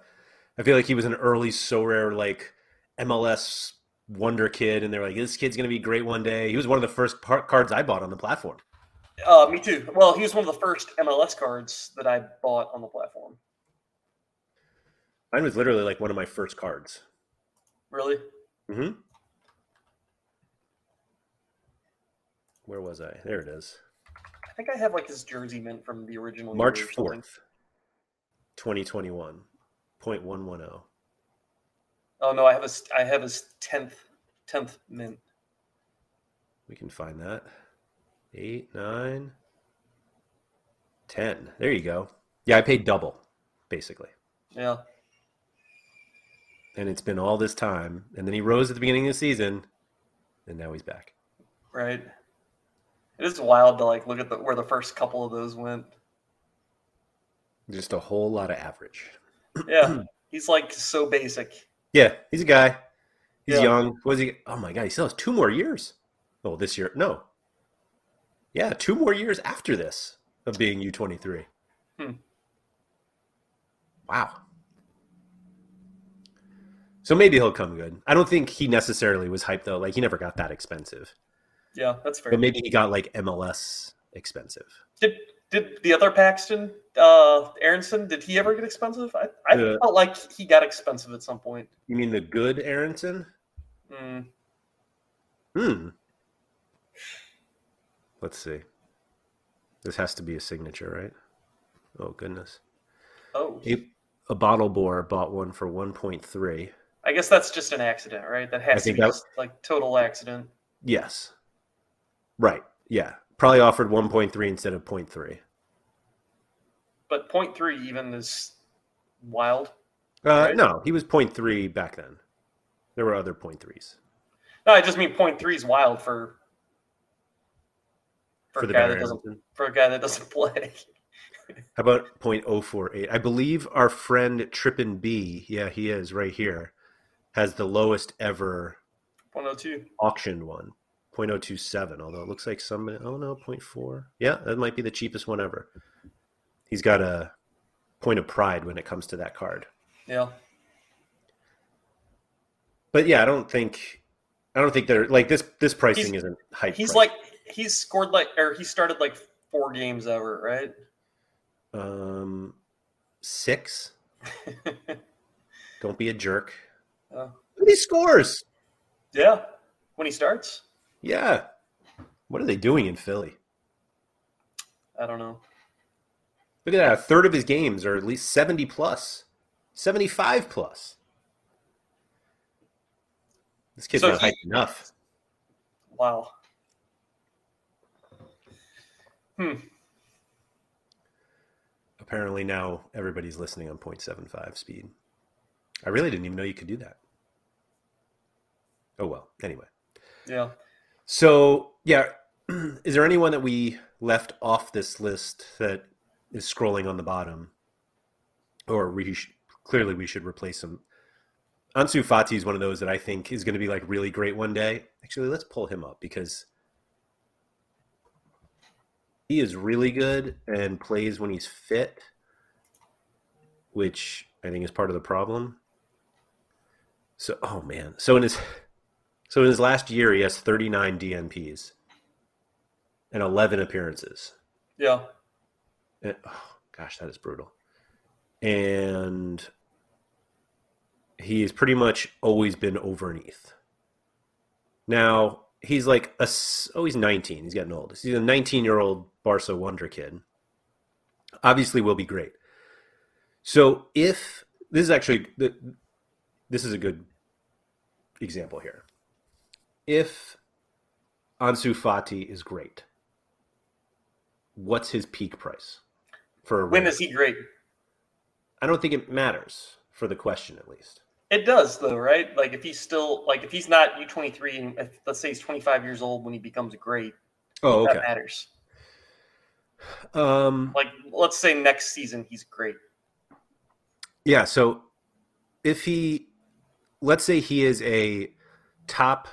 I feel like he was an early Sorare like MLS wonder kid, and they're like, this kid's gonna be great one day. He was one of the first par- cards I bought on the platform. Uh, me too. Well, he was one of the first MLS cards that I bought on the platform. Mine was literally like one of my first cards. Really? Mm-hmm. Where was I? There it is. I think I have like his jersey mint from the original March fourth, twenty twenty one, point one one zero. Oh no, I have a I have his tenth tenth mint. We can find that. Eight, nine, ten. There you go. Yeah, I paid double, basically. Yeah. And it's been all this time, and then he rose at the beginning of the season, and now he's back. Right. It is wild to like look at the, where the first couple of those went. Just a whole lot of average. Yeah, he's like so basic. Yeah, he's a guy. He's Yeah. young. Was he? Oh my god, he still has two more years. Oh, this year? No. Yeah, two more years after this of being U twenty three. Hmm. Wow. So maybe he'll come good. I don't think he necessarily was hyped though. Like he never got that expensive. Yeah, that's fair. But maybe he got like MLS expensive. Did did the other Paxten, uh, Aaronson, did he ever get expensive? I, I Uh, felt like he got expensive at some point. You mean the good Aaronson? Hmm. Hmm. Let's see. This has to be a signature, right? Oh goodness. oh, A, a bottle bore bought one for 1.3. I guess that's just an accident, right? That has to be that- just like total accident. Yes. Right. Yeah. Probably offered 1.3 instead of 0.3. But point three even is wild. Uh, Right. No, he was 0.3 back then. There were other 0.3s. No, I just mean point three is wild for for, For a guy that doesn't for a guy that doesn't play. How about 0.048? I believe our friend Trippin B, yeah, he is right here, has the lowest ever Point oh two. auctioned one 0.027 although it looks like some oh no 0.4 yeah that might be the cheapest one ever he's got a point of pride when it comes to that card Yeah. but yeah i don't think i don't think they're like this this pricing He's- isn't hype He's price. like he's scored like or he started like four games ever, right? um six don't be a jerk Look at scores yeah. When he starts? yeah what are they doing in philly I don't know. look at that a third of his games are at least 70 plus 75 plus this kid's So not he- hyped enough Wow. Hmm. Apparently now everybody's listening on 0.75 speed. I really didn't even know you could do that. Oh well. Anyway. Yeah. So yeah, is there anyone that we left off this list that is scrolling on the bottom, or we sh- clearly we should replace him? Ansu Fati is one of those that I think is going to be like really great one day. Actually, let's pull him up because he is really good and plays when he's fit, which I think is part of the problem. So, oh man, so in his so in his last year, he has 39 DNPs and 11 appearances. Yeah. And- oh, Gosh, that is brutal. And he has pretty much always been over an ETH. Now, he's like a oh he's 19 he's getting old he's a 19 year old barca wonder kid obviously will be great so if this is actually this is a good example here if ansu fati is great what's his peak price for when is he great i don't think it matters for the question at least it does though, right? Like if he's still like if he's not U twenty three and if, let's say he's twenty five years old when he becomes great. Oh, okay. That matters. Um, like let's say next season he's great. Yeah. So if he, let's say he is a top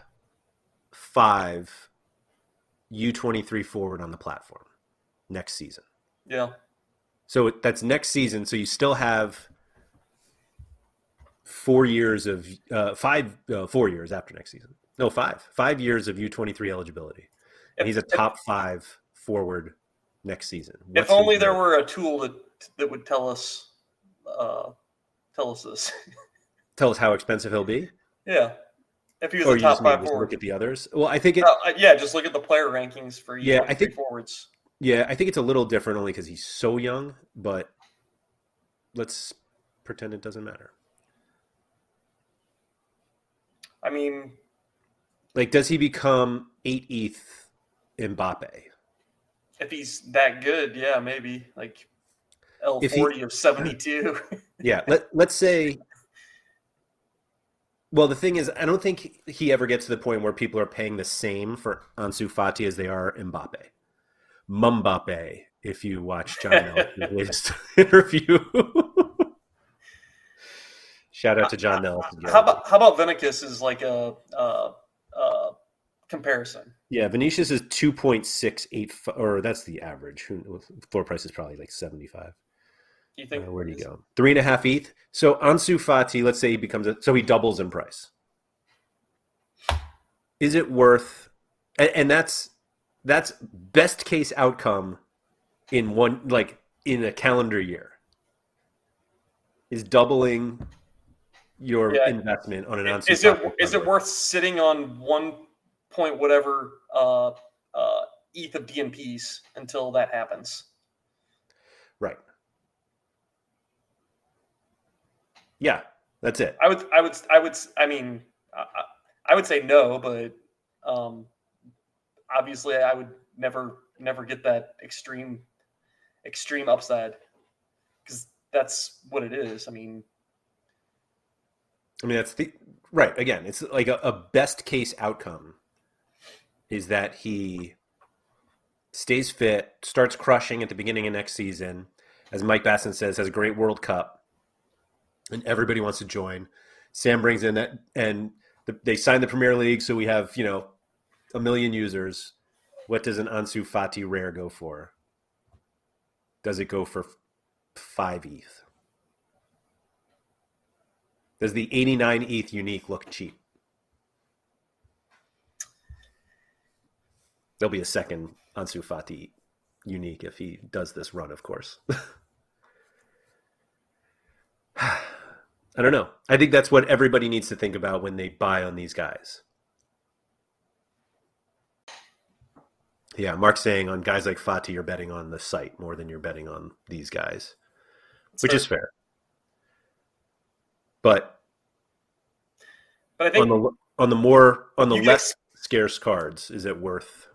five U twenty three forward on the platform next season. Yeah. So that's next season. So you still have four years of uh, five, uh, four years after next season. No, five, five years of U twenty three eligibility, and he's a top five forward next season. What's if only there were a tool that that would tell us, uh, tell us this. tell us how expensive he'll be. Yeah, if he was or a top five forward. Look at the others. Well, I think it. Uh, uh yeah, just look at the player rankings for yeah. I think forwards. Yeah, I think it's a little different only because he's so young. But let's pretend it doesn't matter. I mean, like, does he become eight ETH Mbappe? If he's that good, yeah, maybe like L forty or seventy two. yeah, let let's say. Well, the thing is, I don't think he ever gets to the point where people are paying the same for Ansu Fati as they are Mbappe. Mumbappe, if you watch John Nelson's latest interview. Shout out to John Nelson. How about how about Vinicius is like a uh, uh, comparison? Yeah, Vinicius is two point six eight, or that's the average. Floor price is probably like seventy five. You think? Uh, where do you go? Three and a half ETH. So Ansu Fati, let's say he becomes a, so he doubles in price. Is it worth? And, and that's that's best case outcome in one like in a calendar year. Is doubling your yeah. investment on an Ansu is it is it worth sitting on one point whatever uh, uh, ETH of DNPs until that happens? Right. Yeah, that's it. I would, I would, I would. I mean, I, I would say no, but um, obviously, I would never, never get that extreme, extreme upside because that's what it is. I mean, I mean, that's the right. Again, it's like a, a best case outcome is that he stays fit, starts crushing at the beginning of next season, as Mike Basson says, has a great World Cup, and everybody wants to join. Sam brings in that, and the, they sign the Premier League, so we have you know a million users. What does an Ansu Fati rare go for? Does it go for five ETH? Does the 89 ETH unique look cheap? There'll be a second Ansu Fati unique if he does this run, of course. don't know. I think that's what everybody needs to think about when they buy on these guys. Yeah, Mark's saying on guys like Fati, you're betting on the site more than you're betting on these guys, which is fair. But, but I think on the on the more on the less get, scarce cards, is it worth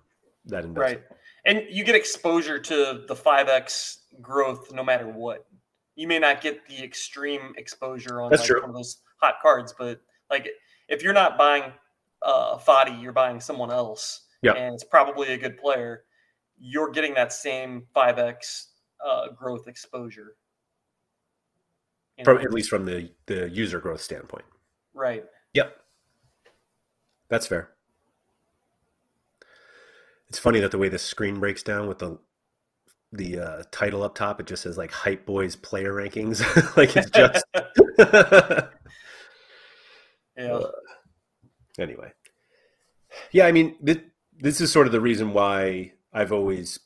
that investment? Right, and you get exposure to the five x growth no matter what. You may not get the extreme exposure on like one of those hot cards, but like if you're not buying uh, Fati, you're buying someone else, yeah. and it's probably a good player. You're getting that same five x uh, growth exposure from at least from the the user growth standpoint. Right. Yep. That's fair. It's funny that the way the screen breaks down with the the uh, title up top, it just says like "Hype Boys Player Rankings," like it's just. yeah. Uh, anyway, yeah, I mean, this, this is sort of the reason why I've always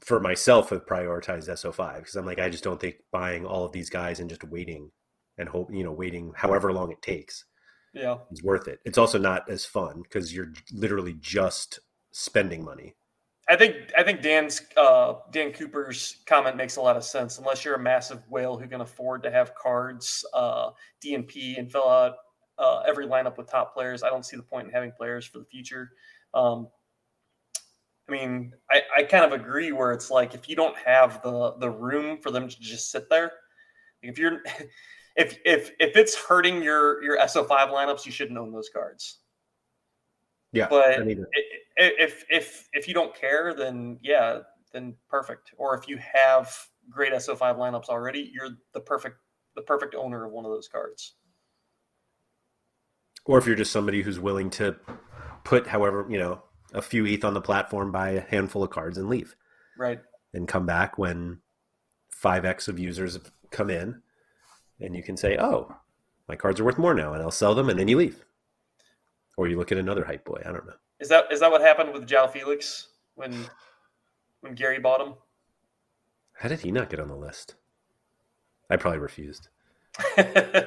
for myself have prioritized SO5 because I'm like I just don't think buying all of these guys and just waiting and hope you know waiting however long it takes Yeah. is worth it. It's also not as fun because you're literally just spending money. I think I think Dan's uh, Dan Cooper's comment makes a lot of sense. Unless you're a massive whale who can afford to have cards, uh, DNP, and fill out uh, every lineup with top players, I don't see the point in having players for the future. Um, I mean, I, I kind of agree where it's like if you don't have the the room for them to just sit there, if you're if if if it's hurting your your SO5 lineups, you shouldn't own those cards. Yeah, But I mean, i- i- if if if you don't care, then yeah, then perfect. Or if you have great SO5 lineups already, you're the perfect the perfect owner of one of those cards. or if you're just somebody who's willing to put however you know a few ETH on the platform, buy a handful of cards, and leave, Right. and come back when five x of users have come in, and you can say, "Oh, my cards are worth more now," and I'll sell them, and then you leave, or you look at another hype boy. I don't know. Is that is that what happened with Joao Felix when when Gary bought him? How did he not get on the list? I probably refused. I,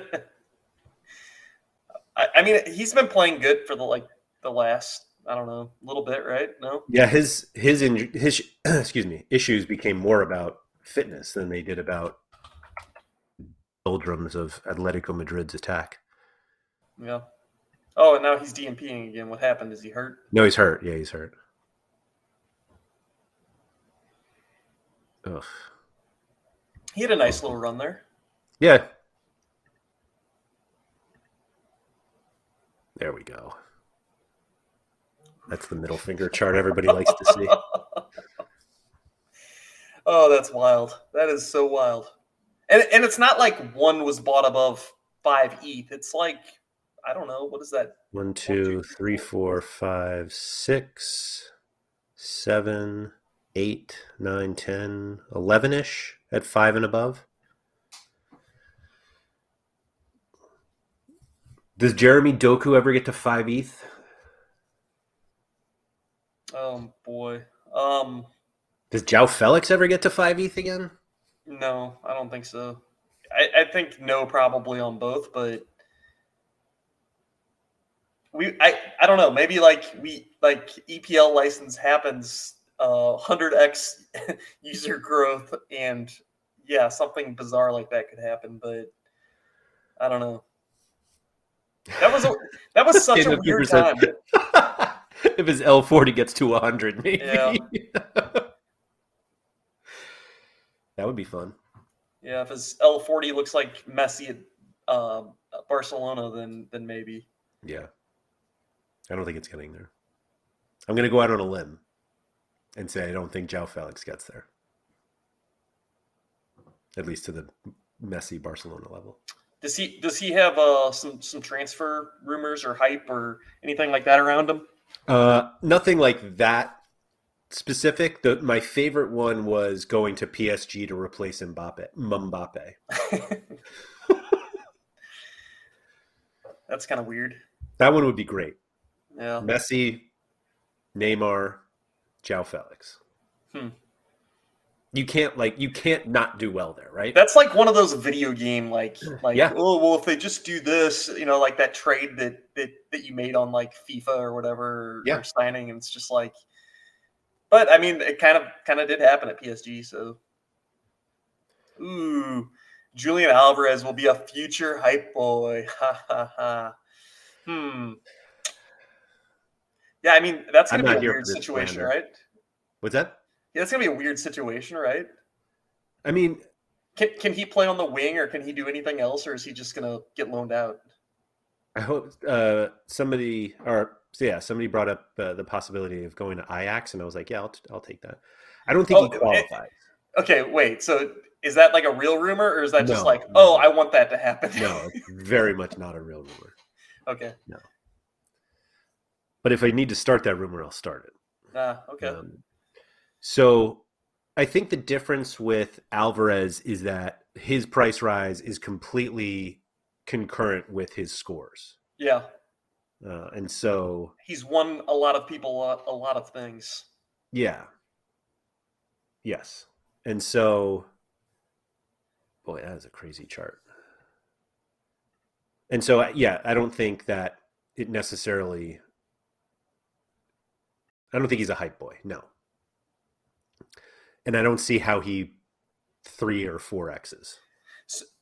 I mean, he's been playing good for the like the last I don't know little bit, right? No. Yeah, his his inj- his excuse me issues became more about fitness than they did about doldrums of Atletico Madrid's attack. Yeah. Oh, and now he's DNPing again. What happened? Is he hurt? No, he's hurt. Yeah, he's hurt. Ugh. He had a nice little run there. Yeah. There we go. That's the middle finger chart everybody likes to see. oh, that's wild. That is so wild. And and it's not like one was bought above five ETH. It's like I don't know what is that? One, two, three, four, five, six, seven, eight, nine, ten, eleven ish at five and above. Does Jeremy Doku ever get to five ETH? Oh boy. Um, Does Joao Felix ever get to five ETH again? no, I don't think so. I, I think no, probably on both, but we I I don't know. Maybe like we like EPL license happens uh 100x user growth and yeah, something bizarre like that could happen, but I don't know. That was a, that was such a weird time. if his L forty gets to hundred, maybe. Yeah. that would be fun. Yeah, if his L40 looks like Messi at um, Barcelona, then then maybe. Yeah. I don't think it's getting there. I'm going to go out on a limb and say I don't think Joao Felix gets there. At least to the Messi Barcelona level. Does he does he have uh, some some transfer rumors or hype or anything like that around him? Uh, nothing like that specific. The, my favorite one was going to PSG to replace Mbappe. Mbappe. That's kind of weird. That one would be great. Yeah. Messi, Neymar, Joao Felix. Hmm. You can't like you can't not do well there, right? That's like one of those video game like like Yeah. oh well if they just do this you know like that trade that that, that you made on like FIFA or whatever Yeah. or signing and it's just like but I mean it kind of kind of did happen at PSG so ooh Julian Alvarez will be a future hype boy ha ha ha hmm yeah I mean that's gonna not be a weird situation slander. right What's that? yeah that's gonna be a weird situation right I mean, Can can he play on the wing or can he do anything else or is he just gonna get loaned out? I hope uh, somebody or so yeah, somebody brought up uh, the possibility of going to Ajax, and I was like, yeah, I'll, t- I'll take that. I don't think Oh, he it- qualifies. Okay, wait. So is that like a real rumor or is that just like, no. oh, I want that to happen? no, it's very much not a real rumor. okay. But if I need to start that rumor, I'll start it. Ah, okay. Um, so I think the difference with Alvarez is that his price rise is completely concurrent with his scores. yeah. Uh, and so, He's won a lot of people a lot, a lot of things. yeah. Yes. And so, boy, that is a crazy chart. And so, yeah, I don't think that it necessarily. I don't think he's a hype boy. No. And I don't see how he three or four X's.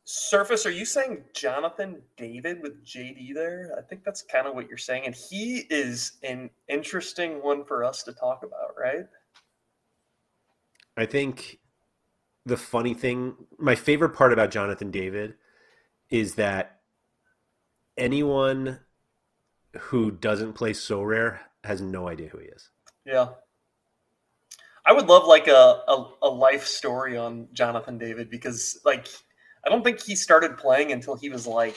Surface, are you saying Jonathan David with JD there? I think that's kind of what you're saying. And he is an interesting one for us to talk about, right? I think the funny thing, my favorite part about Jonathan David is that anyone who doesn't play Sorare has no idea who he is. Yeah. I would love like a, a, a life story on Jonathan David because like I don't think he started playing until he was like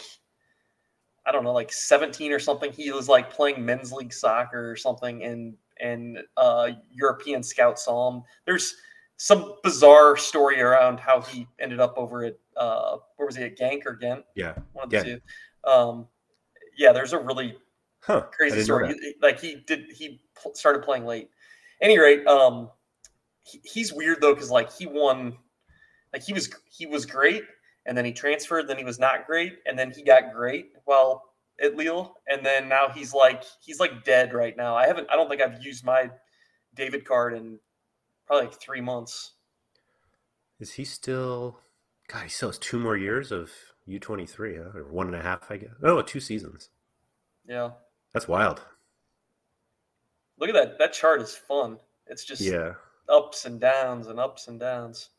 I don't know, like 17 or something. He was like playing men's league soccer or something and and uh European scout saw him. There's some bizarre story around how he ended up over at uh where was he at Genk or Ghent? Yeah. One of the two. Um yeah, there's a really Huh. crazy story. Like he did, he pl- started playing late. Any rate, um, he, he's weird though because like he won, like he was he was great, and then he transferred, then he was not great, and then he got great while at Lille, and then now he's like he's like dead right now. I haven't, I don't think I've used my David card in probably like three months. Is he still? God, he still has two more years of U twenty three, or one and a half, I guess. Oh, two seasons. Yeah, That's wild. look at that. That chart is fun. It's just Yeah. ups and downs and ups and downs.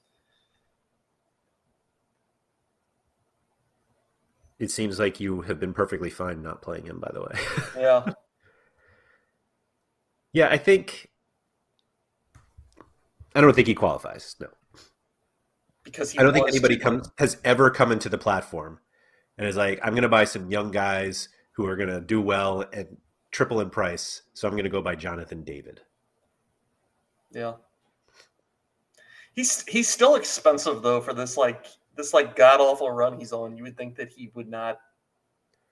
It seems like you have been perfectly fine not playing him, by the way. Yeah, yeah, I think. I don't think he qualifies. No, because he I don't think anybody comes has ever come into the platform and is like, "I'm going to buy some young guys who are going to do well and triple in price, so I'm going to go by Jonathan David." Yeah. He's he's still expensive though for this like this like god awful run he's on. You would think that he would not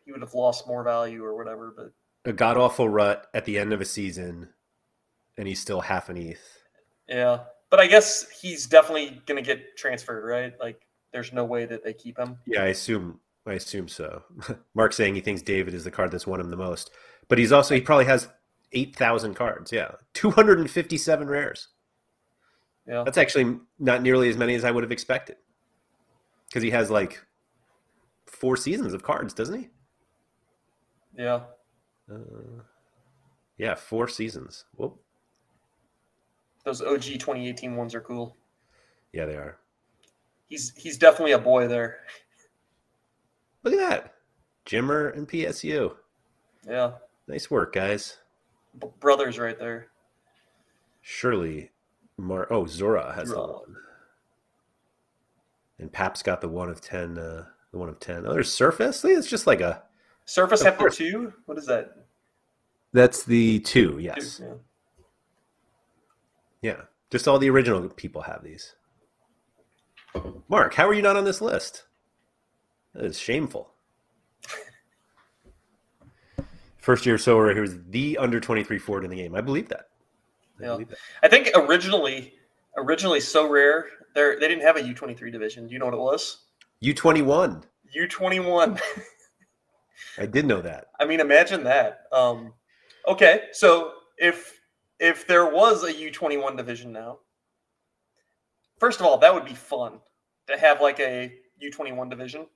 he would have lost more value or whatever, but A god awful rut at the end of a season, and he's still half an ETH. yeah. But I guess he's definitely gonna get transferred, right? Like there's no way that they keep him. Yeah, I assume. I assume so. Mark saying he thinks David is the card that's won him the most, but he's also he probably has eight thousand cards. Yeah, two hundred and fifty-seven rares. Yeah. That's actually not nearly as many as I would have expected, because he has like four seasons of cards, doesn't he? Yeah. Uh, yeah, four seasons. Whoop. Those OG 2018 ones are cool. Yeah, they are. He's he's definitely a boy there. Look at that, Jimmer and PSU. Yeah. Nice work, guys. B- brothers right there. Surely, Mar. Oh, Zora has the one, and Pap's got the one of ten. Uh, the one of ten. Oh, there's Surface. It's just like a. Surface Of have the course. two? What is that? That's the two. Two, Yes. yeah. Yeah. Just all the original people have these. Mark, how are you not on this list? That is shameful. First year sower, he was the under 23 forward in the game. I believe that. I Yeah. believe that. I think originally, originally Sorare. They they didn't have a U twenty three division. Do you know what it was? U21. U twenty one. I did know that. I mean, imagine that. Um, okay, so if if there was a U twenty one division now, first of all, that would be fun to have like a U twenty one division,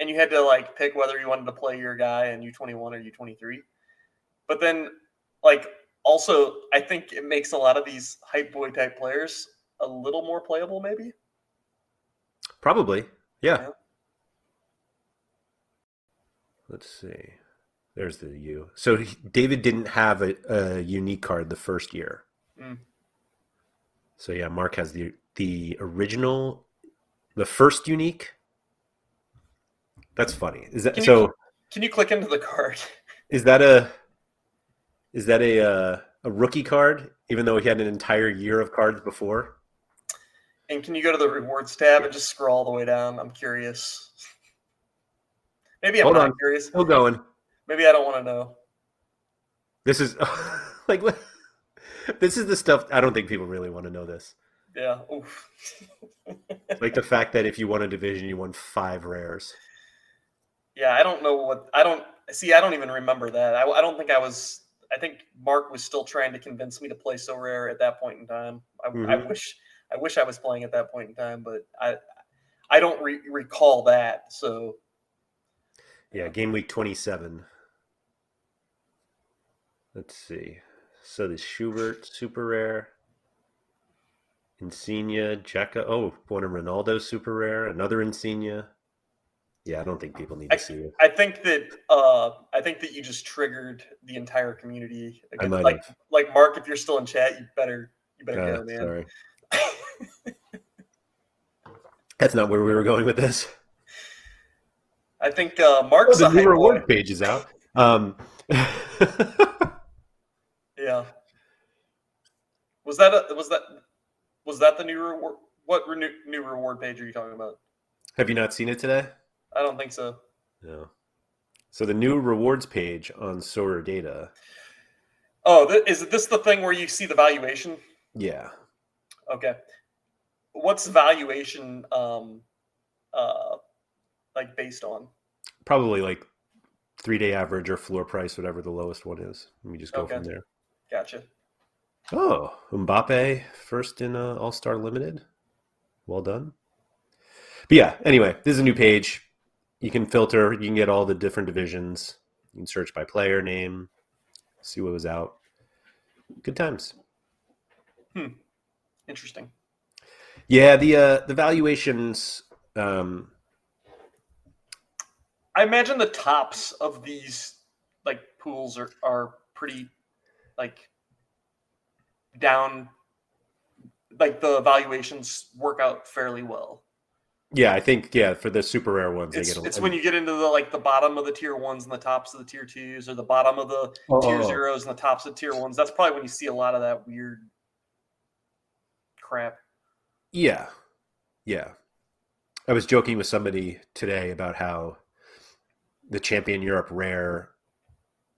and you had to like pick whether you wanted to play your guy in U twenty one or U twenty three. But then, like, also, I think it makes a lot of these hype boy type players a little more playable, maybe. Probably. Yeah. Yeah. Let's see. There's the U. So he- David didn't have a, a unique card the first year. Mm. So yeah, Mark has the the original, the first unique. That's funny. Is that Can you- so? Can you click into the card? Is that a is that a uh, a rookie card? Even though he had an entire year of cards before. And can you go to the rewards tab and just scroll all the way down? I'm curious. Maybe I'm Hold not on. curious. Still going. Maybe I don't want to know. This is like what- this is the stuff I don't think people really want to know this. Yeah. Oof. like the fact that if you won a division, you won five rares. Yeah, I don't know what I don't see. I don't even remember that. I, I don't think I was. I think Mark was still trying to convince me to play Sorare at that point in time. I, I Mhm. wish I wish I was playing at that point in time, but I I don't re- recall that. So Yeah, game week 27. Let's see. So the Schubert, super rare. Insigne, Dzeko. Oh, one of Ronaldo's super rare. Another Insigne. Yeah, I don't think people need to see it. I think that uh, I think that you just triggered the entire community. Might like have. like Mark, if you're still in chat, you better you better Uh, go, man. sorry. That's not where we were going with this. I think uh, Oh, Mark's the a new hype boy. reward page is out. Um, Yeah. Was that a, was that was that the new reward? What re- new, new reward page are you talking about? have you not seen it today? I don't think so. No. So the new rewards page on Sorare Data. Oh, th- is this the thing where you see the valuation? Yeah. Okay. What's valuation um uh like based on? probably like three day average or floor price, whatever the lowest one is. And we just go Okay. from there. Gotcha. Oh, Mbappe first in uh, All Star Limited. Well done. But yeah, anyway, this is a new page. You can filter. You can get all the different divisions. You can search by player name, see what was out. Good times. Hmm. Interesting. Yeah, the uh, the valuations. Um, I imagine the tops of these like pools are are pretty like down like the valuations work out fairly well. Yeah, I think yeah for the super rare ones, It's, they get. A, it's when you get into the like the bottom of the tier ones and the tops of the tier twos, or the bottom of the Oh, tier oh, oh. zeros and the tops of tier ones. That's probably when you see a lot of that weird crap. Yeah. Yeah. I was joking with somebody today about how the Champion Europe rare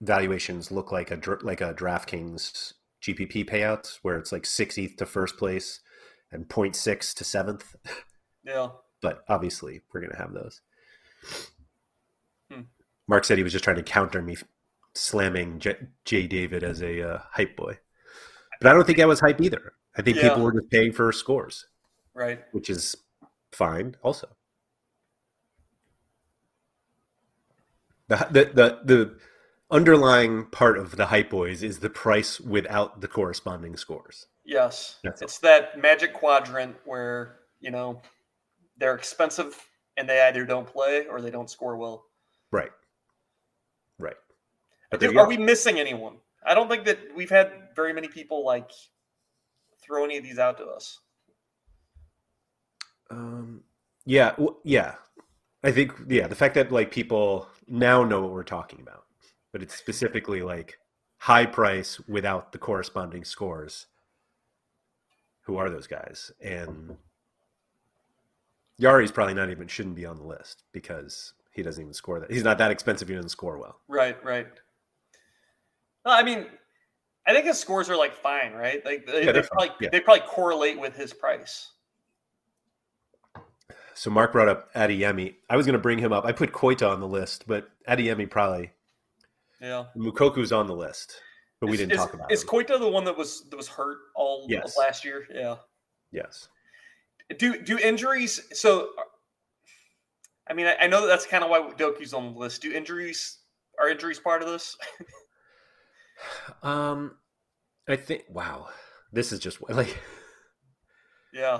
valuations look like a dr- like a DraftKings GPP payouts where it's like 60th to first place and 0.6 to 7th, Yeah. But obviously we're going to have those. Hmm. Mark said he was just trying to counter me slamming J, J David as a uh, hype boy. But I don't think that was hype either. I think Yeah. people were just paying for scores Right. which is fine also the, the the the underlying part of the hype boys is the price without the corresponding scores Yes. That's it's that magic quadrant where, you know, they're expensive and they either don't play or they don't score well. right right but you are we missing anyone? I don't think that we've had very many people like throw any of these out to us. um yeah w- yeah i think yeah the fact that like people now know what we're talking about but it's specifically like high price without the corresponding scores who are those guys and yari's probably not even shouldn't be on the list because he doesn't even score that he's not that expensive he doesn't score well Right, right. No, I mean, I think his scores are like fine, right? Like they, Yeah, they probably yeah. they probably correlate with his price. so mark brought up Adeyemi i was going to bring him up i put koita on the list but Adeyemi probably Yeah. Moukoko's on the list but we Is- didn't is, talk about Is him Koita the one that was that was hurt all Yes. last year? Yeah. yes Do do injuries? So, I mean, I, I know that that's kind of why Doku's on the list. Do injuries are injuries part of this? Um, I think. Wow, this is just like yeah.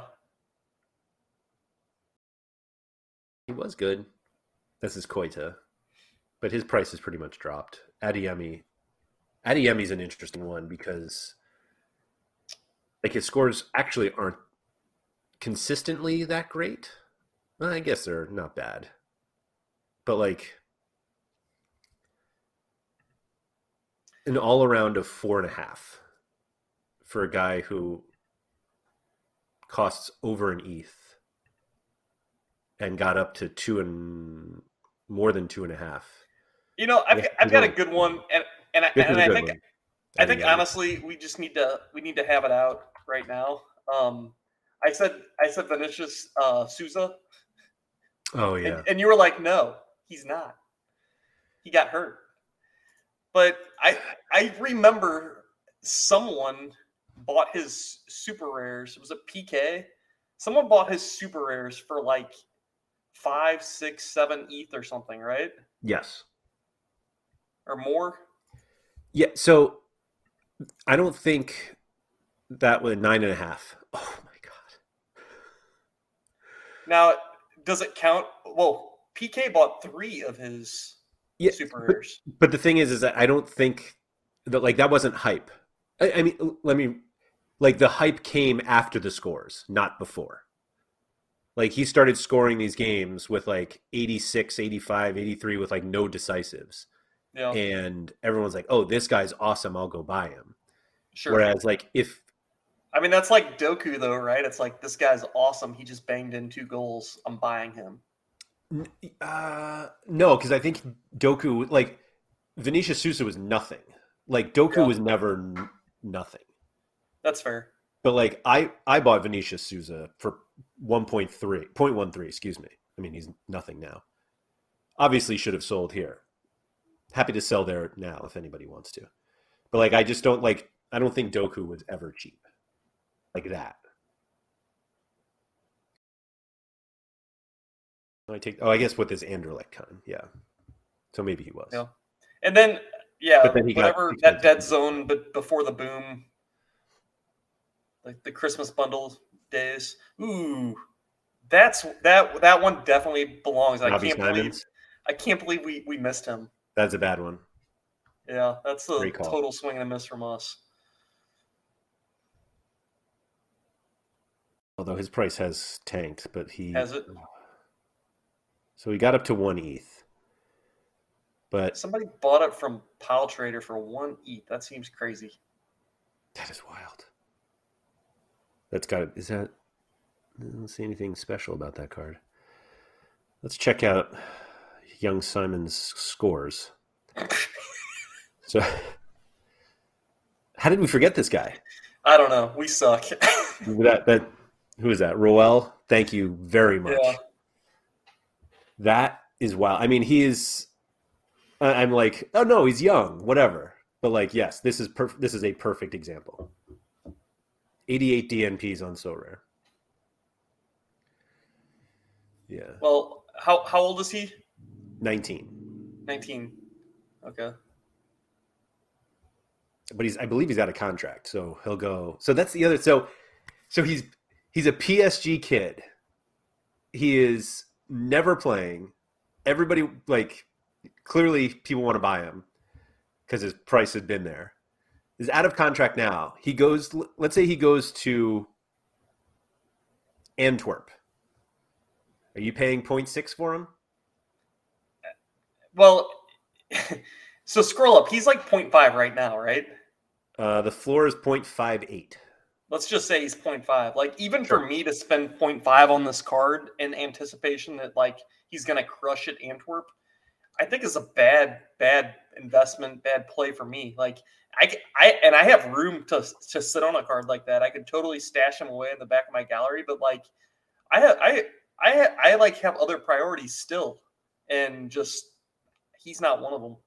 he was good. This is Koita, but his price has pretty much dropped. Adeyemi, Adeyemi's an interesting one because like his scores actually aren't consistently that great. Well, I guess they're not bad, but like an all around of four and a half for a guy who costs over an ETH and got up to two and more than two and a half. You know, I've, I've got a good one, and and, I- and I think one. I think honestly we just need to we need to have it out right now. Um, I said I said Vinicius uh, Souza. Oh yeah. And, and you were like, no, he's not. He got hurt. But I I remember someone bought his super rares. It was a PK? Someone bought his super rares for like five, six, seven ETH or something, right? Yes. Or more? Yeah. So I don't think that was nine and a half. Oh my. Now, does it count? Well, PK bought three of his Yeah, super but-. But the thing is, is that I don't think that like that wasn't hype. I, I mean, let me like the hype came after the scores, not before. Like he started scoring these games with like 86, 85, 83 with like no decisives. Yeah, And everyone's like, "Oh, this guy's awesome. I'll go buy him." sure. Whereas like if I mean, that's like Doku, though, right? It's like this guy's awesome. He just banged in two goals. I'm buying him. Uh, no, because I think Doku, like Vinicius Souza, was nothing. Like Doku Yeah. was never n- nothing. That's fair. But like I, I bought Vinicius Souza for 1.3, 0.13, excuse me. I mean, he's nothing now. Obviously, should have sold here. Happy to sell there now if anybody wants to. But like, I just don't like. I don't think Doku was ever cheap like that. I take. Oh, I guess with this Anderlecht con, yeah. So maybe he was. Yeah. And then, yeah, But then he got whatever that dead zone, but before the boom, like the Christmas bundle days. Ooh, that's that that one definitely belongs. I Robbie can't believe I can't believe we we missed him. That's a bad one. Yeah, that's a total swing and a miss from us. Although his price has tanked, but he Has it? So he got up to one ETH. But Somebody bought it from Pile Trader for one ETH. That seems crazy. that is wild. That's got is that I don't see anything special about that card. Let's check out young Simon's scores. So how did we forget this guy? I don't know. We suck. That that who is that? Roel? Thank you very much. Yeah. That is wild. I mean, he is. I'm like, oh no, he's young, whatever. But like, yes, this is perf- This is a perfect example. 88 DNPs on Sorare. Yeah, well, how how old is he? 19. 19. Okay. But he's, I believe, he's out of contract, so he'll go. So that's the other. So, so he's he's a PSG kid. He is never playing. Everybody like clearly people want to buy him because his price had been there. He's out of contract now. He goes. Let's say he goes to Antwerp. Are you paying 0.6 for him? Well, so scroll up. He's like 0.5 right now, right? Uh, the floor is 0.58. Let's just say he's 0.5. Like even for me to spend 0.5 on this card in anticipation that like he's gonna crush at Antwerp, I think is a bad, bad investment, bad play for me. Like I I and I have room to to sit on a card like that. I could totally stash him away in the back of my gallery, but like I have, I, I, I like have other priorities still, and just he's not one of them.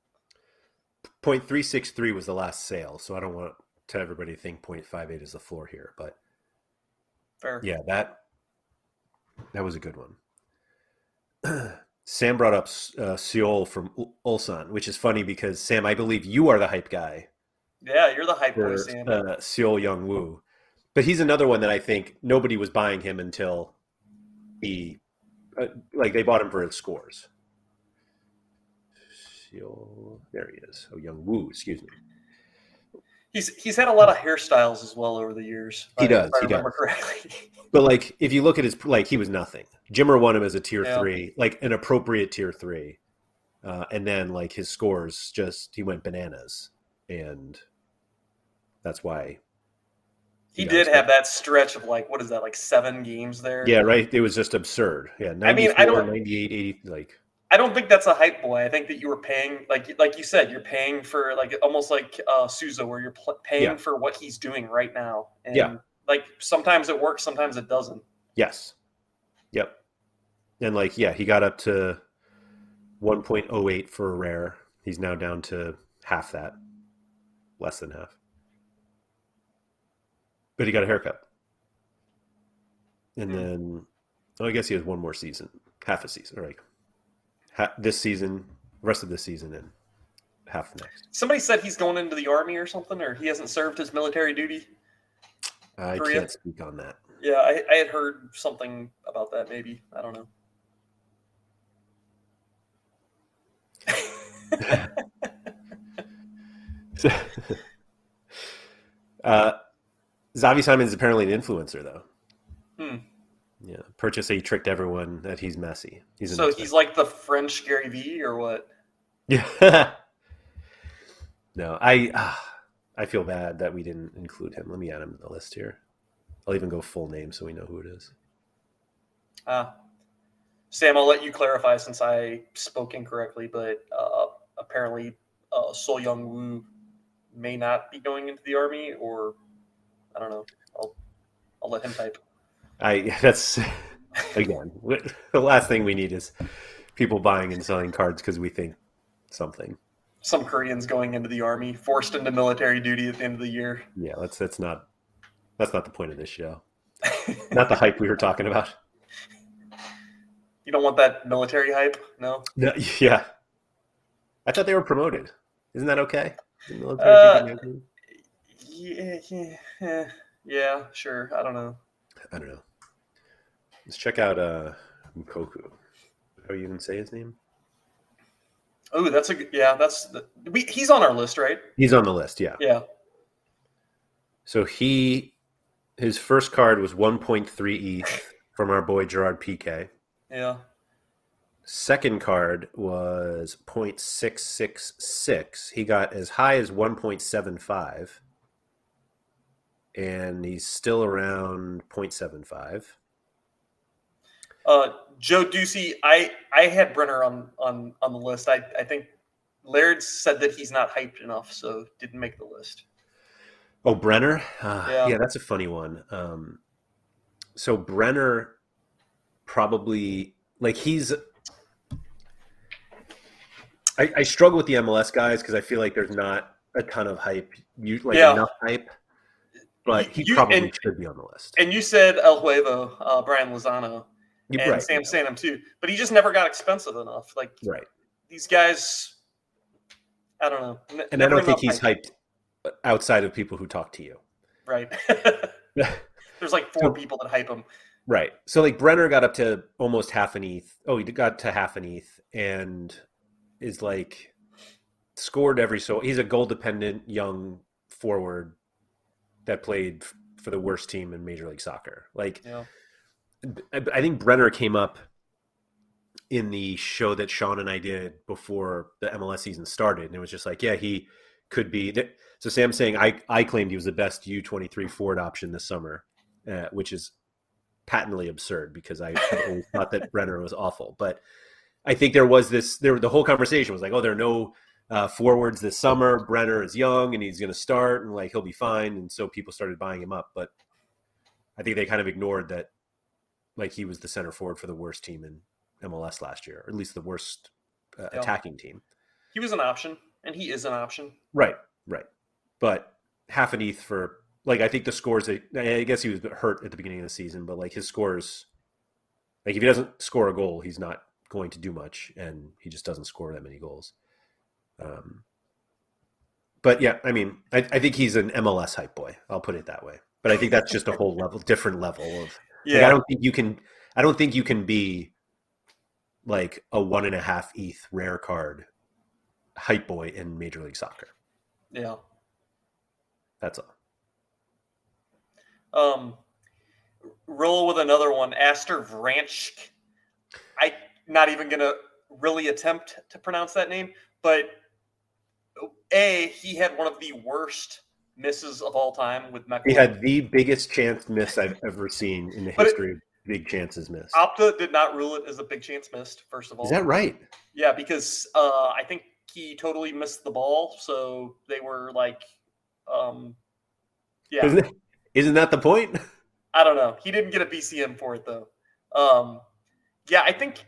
0.363 was the last sale, so I don't want to everybody think 0.58 is the floor here, but Fair. yeah, that that was a good one. Sam brought up uh, Seol from Ul- Ulsan, which is funny because Sam, I believe you are the hype guy Yeah, you're the hype boy, for Sam. uh, Seol Young Woo, but he's another one that I think nobody was buying him until he, uh, like, they bought him for his scores. Seol, there he is. Oh, Young Woo, excuse me. He's he's had a lot of hairstyles as well over the years. He I- does, If I he remember correctly. But like, if you look at his like, he was nothing. Jimmer won him as a tier Yeah. three, like an appropriate tier three, uh, and then like his scores just he went bananas, and that's why. he did have that stretch of like what is that like seven games there? Yeah, right. It was just absurd. Yeah, 94, I mean, I don't- 98, 80, like I don't think that's a hype boy. I think that you were paying like like you said, you're paying for like almost like uh Souza, where you're pl- paying Yeah. for what he's doing right now. And Yeah. Like sometimes it works, sometimes it doesn't. Yes. Yep. And like, yeah, he got up to 1.08 for a rare. He's now down to half that, less than half. But he got a haircut. And Hmm. then, oh, I guess he has one more season, half a season, or like ha- this season, rest of this season, and half next. Somebody said he's going into the army or something, or he hasn't served his military duty. I Korea? can't speak on that. Yeah, I, I had heard something about that. Maybe I don't know. uh, Xavi Simon is apparently an influencer, though. Hmm. Yeah, purchase he tricked everyone that he's messy. He's so he's like the French Gary Vee, or what? yeah. no, I uh, I feel bad that we didn't include him. Let me add him to the list here. I'll even go full name so we know who it is. Uh, Sam, I'll let you clarify since I spoke incorrectly, but uh, apparently uh, Seol Young Woo may not be going into the army, or I don't know. I'll I'll let him type. I that's again the last thing we need is people buying and selling cards because we think something. Some Koreans going into the army, forced into military duty at the end of the year. Yeah, that's that's not that's not the point of this show. Not the hype we were talking about. You don't want that military hype, no? No, yeah, I thought they were promoted. Isn't that okay? Uh. Yeah, yeah, yeah, sure. I don't know. I don't know. Let's check out uh Moukoko. How you even say his name? Oh, that's a good, yeah. That's the, we, he's on our list, right? He's on the list, yeah. Yeah. So he his first card was 1.3 ETH from our boy Gerard PK. Yeah. Second card was 0.666. He got as high as 1.75. And he's still around 0.75. Uh, Joe Ducey, I I had Brenner on on on the list. I I think Laird said that he's not hyped enough, so didn't make the list. Oh, Brenner? Uh, Yeah. yeah. that's a funny one. Um, so Brenner probably like he's. I, I struggle with the MLS guys because I feel like there's not a ton of hype, you like Yeah. enough hype, but he You- probably and- should be on the list. And you said El Huevo, uh, Brian Lozano, and right, Sam Sanum too, but he just never got expensive enough. Like right, these guys, I don't know. N- and I don't think he's hype. hyped uh, outside of people who talk to you. Right. There's like four people that hype him. Right. So like Brenner got up to almost half an ETH. Oh, he got to half an ETH and is like scored every so he's a goal dependent young forward that played for the worst team in Major League Soccer. Like Yeah. I think Brenner came up in the show that Sean and I did before the MLS season started, and it was just like, yeah, he could be. th- So Sam's saying I I claimed he was the best U twenty three forward option this summer, uh, which is patently absurd because I thought that Brenner was awful, but I think there was this. There the whole conversation was like, oh, there are no. Uh, forwards this summer. Brenner is young and he's going to start and like he'll be fine. And so people started buying him up. But I think they kind of ignored that like he was the center forward for the worst team in MLS last year, or at least the worst uh, Yeah. attacking team. He was an option, and he is an option. Right, right. But half an ETH for like I think the scores that I guess he was hurt at the beginning of the season, but like his scores, like if he doesn't score a goal, he's not going to do much, and he just doesn't score that many goals. Um, but yeah, I mean, I, I think he's an MLS hype boy. I'll put it that way. But I think that's just a whole level, different level of Like, I don't think you can. I don't think you can be like a one and a half ETH rare card hype boy in Major League Soccer. yeah. That's all. Um, roll with another one. Aster Vranckx. I not even gonna really attempt to pronounce that name, but a he had one of the worst misses of all time with Mecca. He had the biggest chance miss I've ever seen in the But it- history of big chances missed. Opta did not rule it as a big chance missed. First of all, Is that right? Yeah, because uh, I think he totally missed the ball, so they were like, um, yeah, Isn't it- Isn't that the point? I don't know. He didn't get a BCM for it though. Um, yeah, I think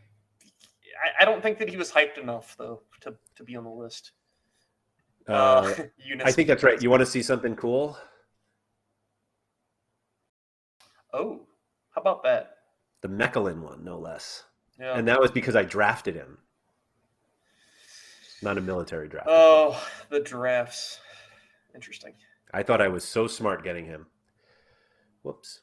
I, I don't think that he was hyped enough though to to be on the list. Uh, Uh, I think that's right. You want to see something cool? Oh, how about that? The Mechelen one, no less. Yeah. And that was because I drafted him. Not a military draft. oh, the drafts. Interesting. I thought I was so smart getting him. Whoops.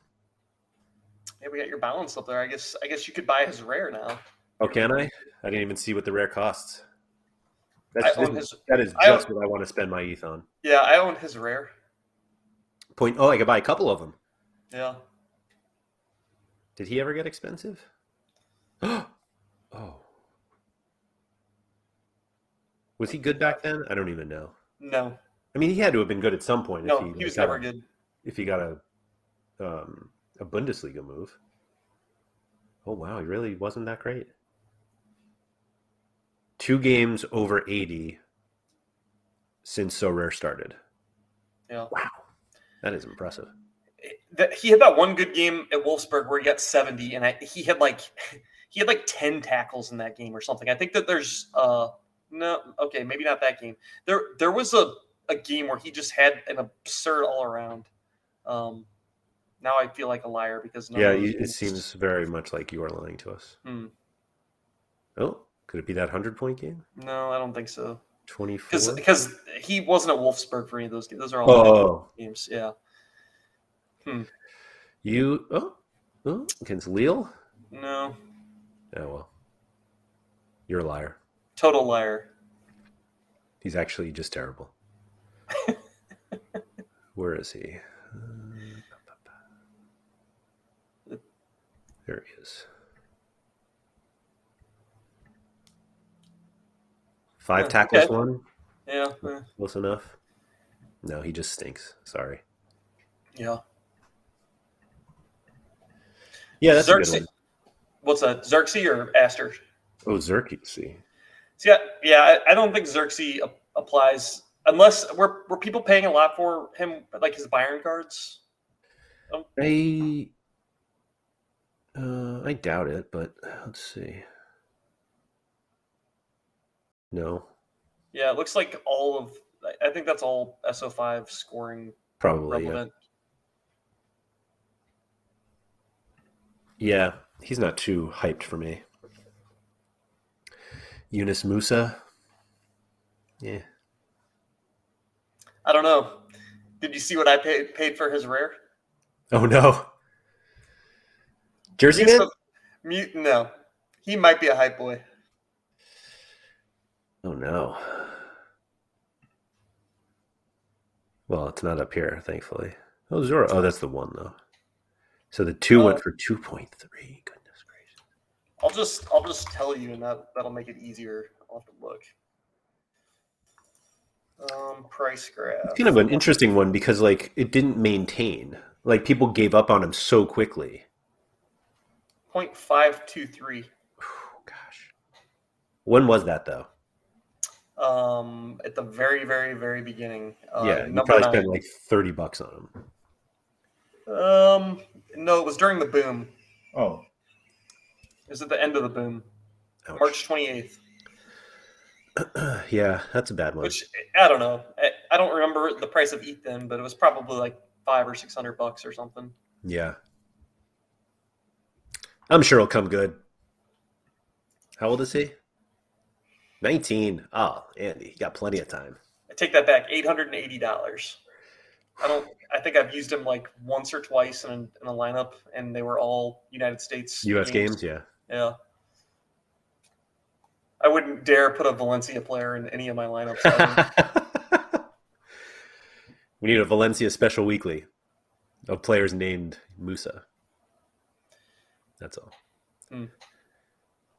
Yeah, we got your balance up there. I guess I guess you could buy his rare now. Oh, can I? I didn't even see what the rare costs. I That's, own his. that is I just what I want to spend my ETH on. Yeah, I own his rare. Point. Oh, I could buy a couple of them. Yeah. Did he ever get expensive? oh. Was he good back then? I don't even know. No, I mean, he had to have been good at some point. no, if he, he was got never a, good. If he got a um, a Bundesliga move. Oh wow, he really wasn't that great. Two games over eighty since Sorare started. Yeah. Wow, that is impressive. That he had that one good game at Wolfsburg where he got 70 and I, he had like he had like 10 tackles in that game or something. I think that there's uh no okay, maybe not that game. There there was a, a game where he just had an absurd all around. Um now I feel like a liar because none yeah, you, it seems very much like you are lying to us. Hmm. Oh, could it be that hundred point game? No, I don't think so. Twenty Because he wasn't at Wolfsburg for any of those games. Those are all Oh, games. Yeah. Hmm. you oh, oh against Lille. No. Oh well, you're a liar. Total liar. He's actually just terrible. Where is he? There he is. Five Yeah, tackles, okay. one. Yeah. Close enough. No, he just stinks. Sorry. Yeah. Yeah, that's a Xerxes- good one. What's that? Xerxes or Aster? Oh, Xerxes. So yeah, yeah. I, I don't think Xerxes applies unless were were people paying a lot for him, like his Bayern cards. I uh, I doubt it, but let's see. No, Yeah, it looks like all of. I- think that's all SO5 scoring probably. Yeah. yeah, he's not too hyped for me. Yunus Musah. Yeah. I don't know. Did you see what I paid paid for his rare? Oh no. Jersey man? Mute, no, he might be a hype boy. Oh no. Well, it's not up here, thankfully. Oh, Zora. Oh, that's the one though. So the two went Oh. for two point three. Goodness gracious. I'll just I'll just tell you, and that that'll make it easier. I'll have to look. Um, price graph. It's kind of an interesting one because like it didn't maintain. Like people gave up on him so quickly. Point five two three. Oh, gosh. When was that though? Um, at the very, very, very beginning. Uh, yeah, you probably nine. spent like thirty bucks on him. Um, no, it was during the boom. Oh, is It was at the end of the boom, Ouch. March twenty eighth. yeah, that's a bad one. Which I don't know. I, I don't remember the price of ETH then, but it was probably like five or six hundred bucks or something. Yeah, I'm sure it'll come good. How old is he? Nineteen. Oh, Andy, you got plenty of time. I take that back. Eight hundred and eighty dollars. I don't. I think I've used him like once or twice in, in a lineup, and they were all United States U.S. games, yeah. Yeah. I wouldn't dare put a Valencia player in any of my lineups. We need a Valencia special weekly of players named Musa. That's all. Hmm.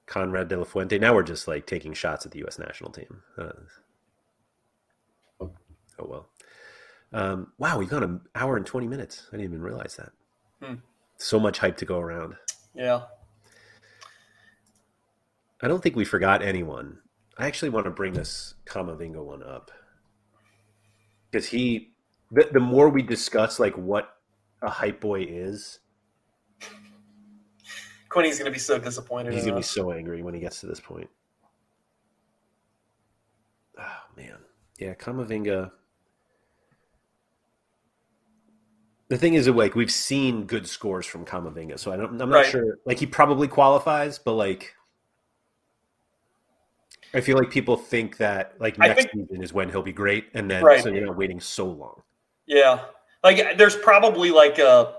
Konrad de la Fuente. Now we're just like taking shots at the U.S. national team. Uh, oh well. Um, wow, we've gone an hour and twenty minutes. I didn't even realize that. Hmm. So much hype to go around. yeah. I don't think we forgot anyone. I actually want to bring this Camavinga one up because he, the, the more we discuss like what a hype boy is. Quinny's gonna be so disappointed. He's gonna be so angry when he gets to this point. Oh man, yeah, Camavinga. The thing is, like we've seen good scores from Camavinga, so I don't, I'm not Right. sure. Like he probably qualifies, but like I feel like people think that like next think- season is when he'll be great, and then Right. so you're not waiting so long. Yeah, like there's probably like a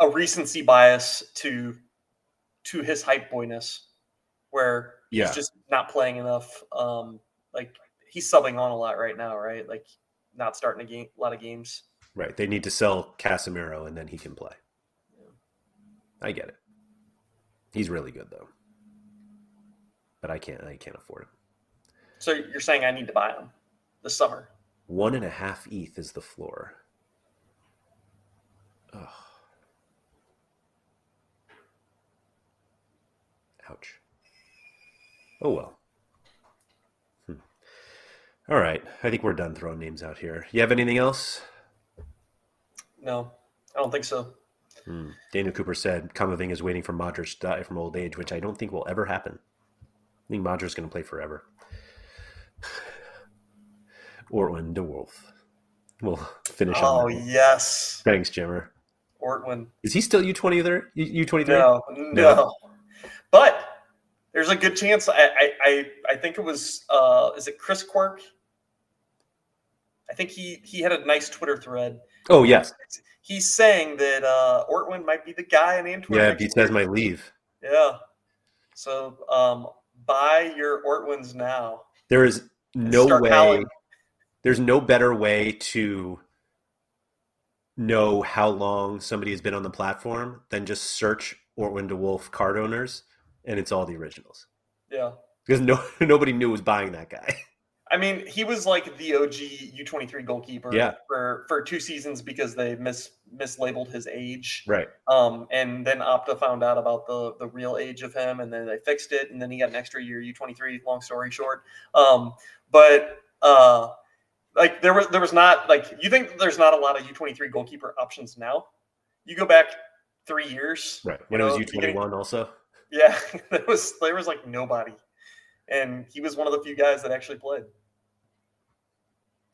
a recency bias to to his hype boyness, where Yeah. he's just not playing enough. Um, like he's subbing on a lot right now, right? Like not starting a game, a lot of games. Right? They need to sell Casemiro, and then he can play. I get it. He's really good though, but I can't. I can't afford him. So you're saying I need to buy him this summer? One and a half ETH is the floor. Ouch. Oh well. Hmm. All right. I think we're done throwing names out here. You have anything else? No, I don't think so. Hmm. Daniel Cooper said Camavinga is waiting for Modric to die from old age, which I don't think will ever happen. I think Modric's going to play forever. Ortwin de Wolf. We'll finish Oh yes, Thanks, Jimmer. Ortwin. Is he still U twenty there? U twenty three? No, no. But there's a good chance. I, I, I, I think it was. Uh, is it Chris Quirk? I think he he had a nice Twitter thread. Oh yes. He's saying that uh, Ortwin might be the guy in Antwerp. Yeah, Beats has my leave. Yeah. So um, buy your Ortwins now. There is no way. howling. There's no better way to know how long somebody has been on the platform than just search Ortwin de Wolf card owners, and it's all the originals Yeah. because no nobody knew was buying that guy. I mean, he was like the OG U23 goalkeeper Yeah. for, for two seasons because they mis mislabeled his age. right. Um, and then Opta found out about the the real age of him, and then they fixed it, and then he got an extra year U23. Long story short, um, but uh, like there was there was not like you think there's not a lot of U23 goalkeeper options now. You go back three years, Right. When You it was U twenty one, also. Yeah, there was there was like nobody, and he was one of the few guys that actually played.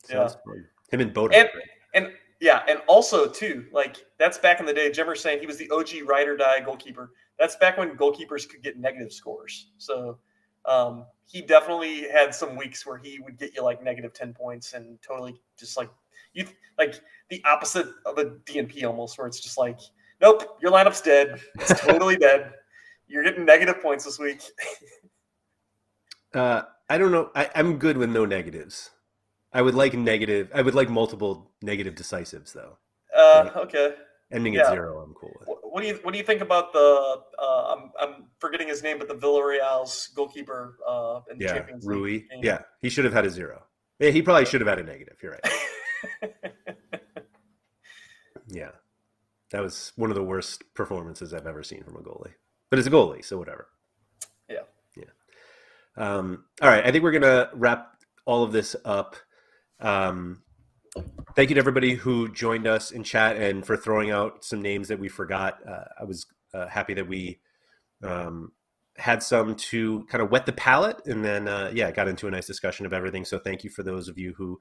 Sounds fun. Him and Boda. And- And yeah, and also too, like that's back in the day. Jimmer's saying he was the OG ride or die goalkeeper. That's back when goalkeepers could get negative scores. So um, he definitely had some weeks where he would get you like negative ten points and totally just like you like the opposite of a DNP almost, where it's just like, nope, your lineup's dead. It's totally dead. You're getting negative points this week. Uh, I don't know. I, I'm good with no negatives. I would like negative. I would like multiple negative decisives though. Uh, okay. Ending Yeah. at zero, I'm cool with. What, do you what do you think about the? Uh, I'm I'm forgetting his name, but the Villarreal's goalkeeper uh, in the Yeah, Champions Rui. League. game. Yeah, he should have had a zero. Yeah, he probably should have had a negative. You're right. Yeah, that was one of the worst performances I've ever seen from a goalie. But it's a goalie, so whatever. Yeah. Yeah. Um, all right, I think we're gonna wrap all of this up. Um, thank you to everybody who joined us in chat and for throwing out some names that we forgot. Uh, I was uh, happy that we um, had some to kind of wet the palate, and then uh, yeah, got into a nice discussion of everything. So thank you for those of you who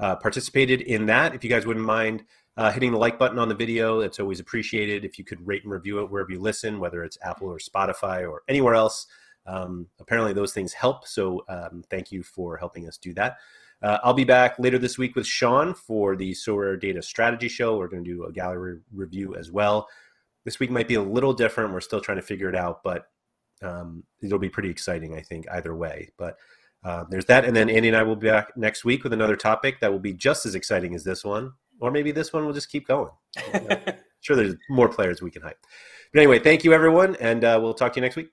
uh, participated in that. If you guys wouldn't mind uh, hitting the like button on the video, it's always appreciated. If you could rate and review it wherever you listen, whether it's Apple or Spotify or anywhere else. Um, apparently, those things help. So um, thank you for helping us do that. Uh, I'll be back later this week with Sean for the Sorare Data Strategy Show. We're going to do a gallery review as well. This week might be a little different. We're still trying to figure it out, but um, it'll be pretty exciting, I think, either way. But uh, there's that. And then Andy and I will be back next week with another topic that will be just as exciting as this one. Or maybe this one will just keep going. sure, there's more players we can hype. But anyway, thank you, everyone. And uh, we'll talk to you next week.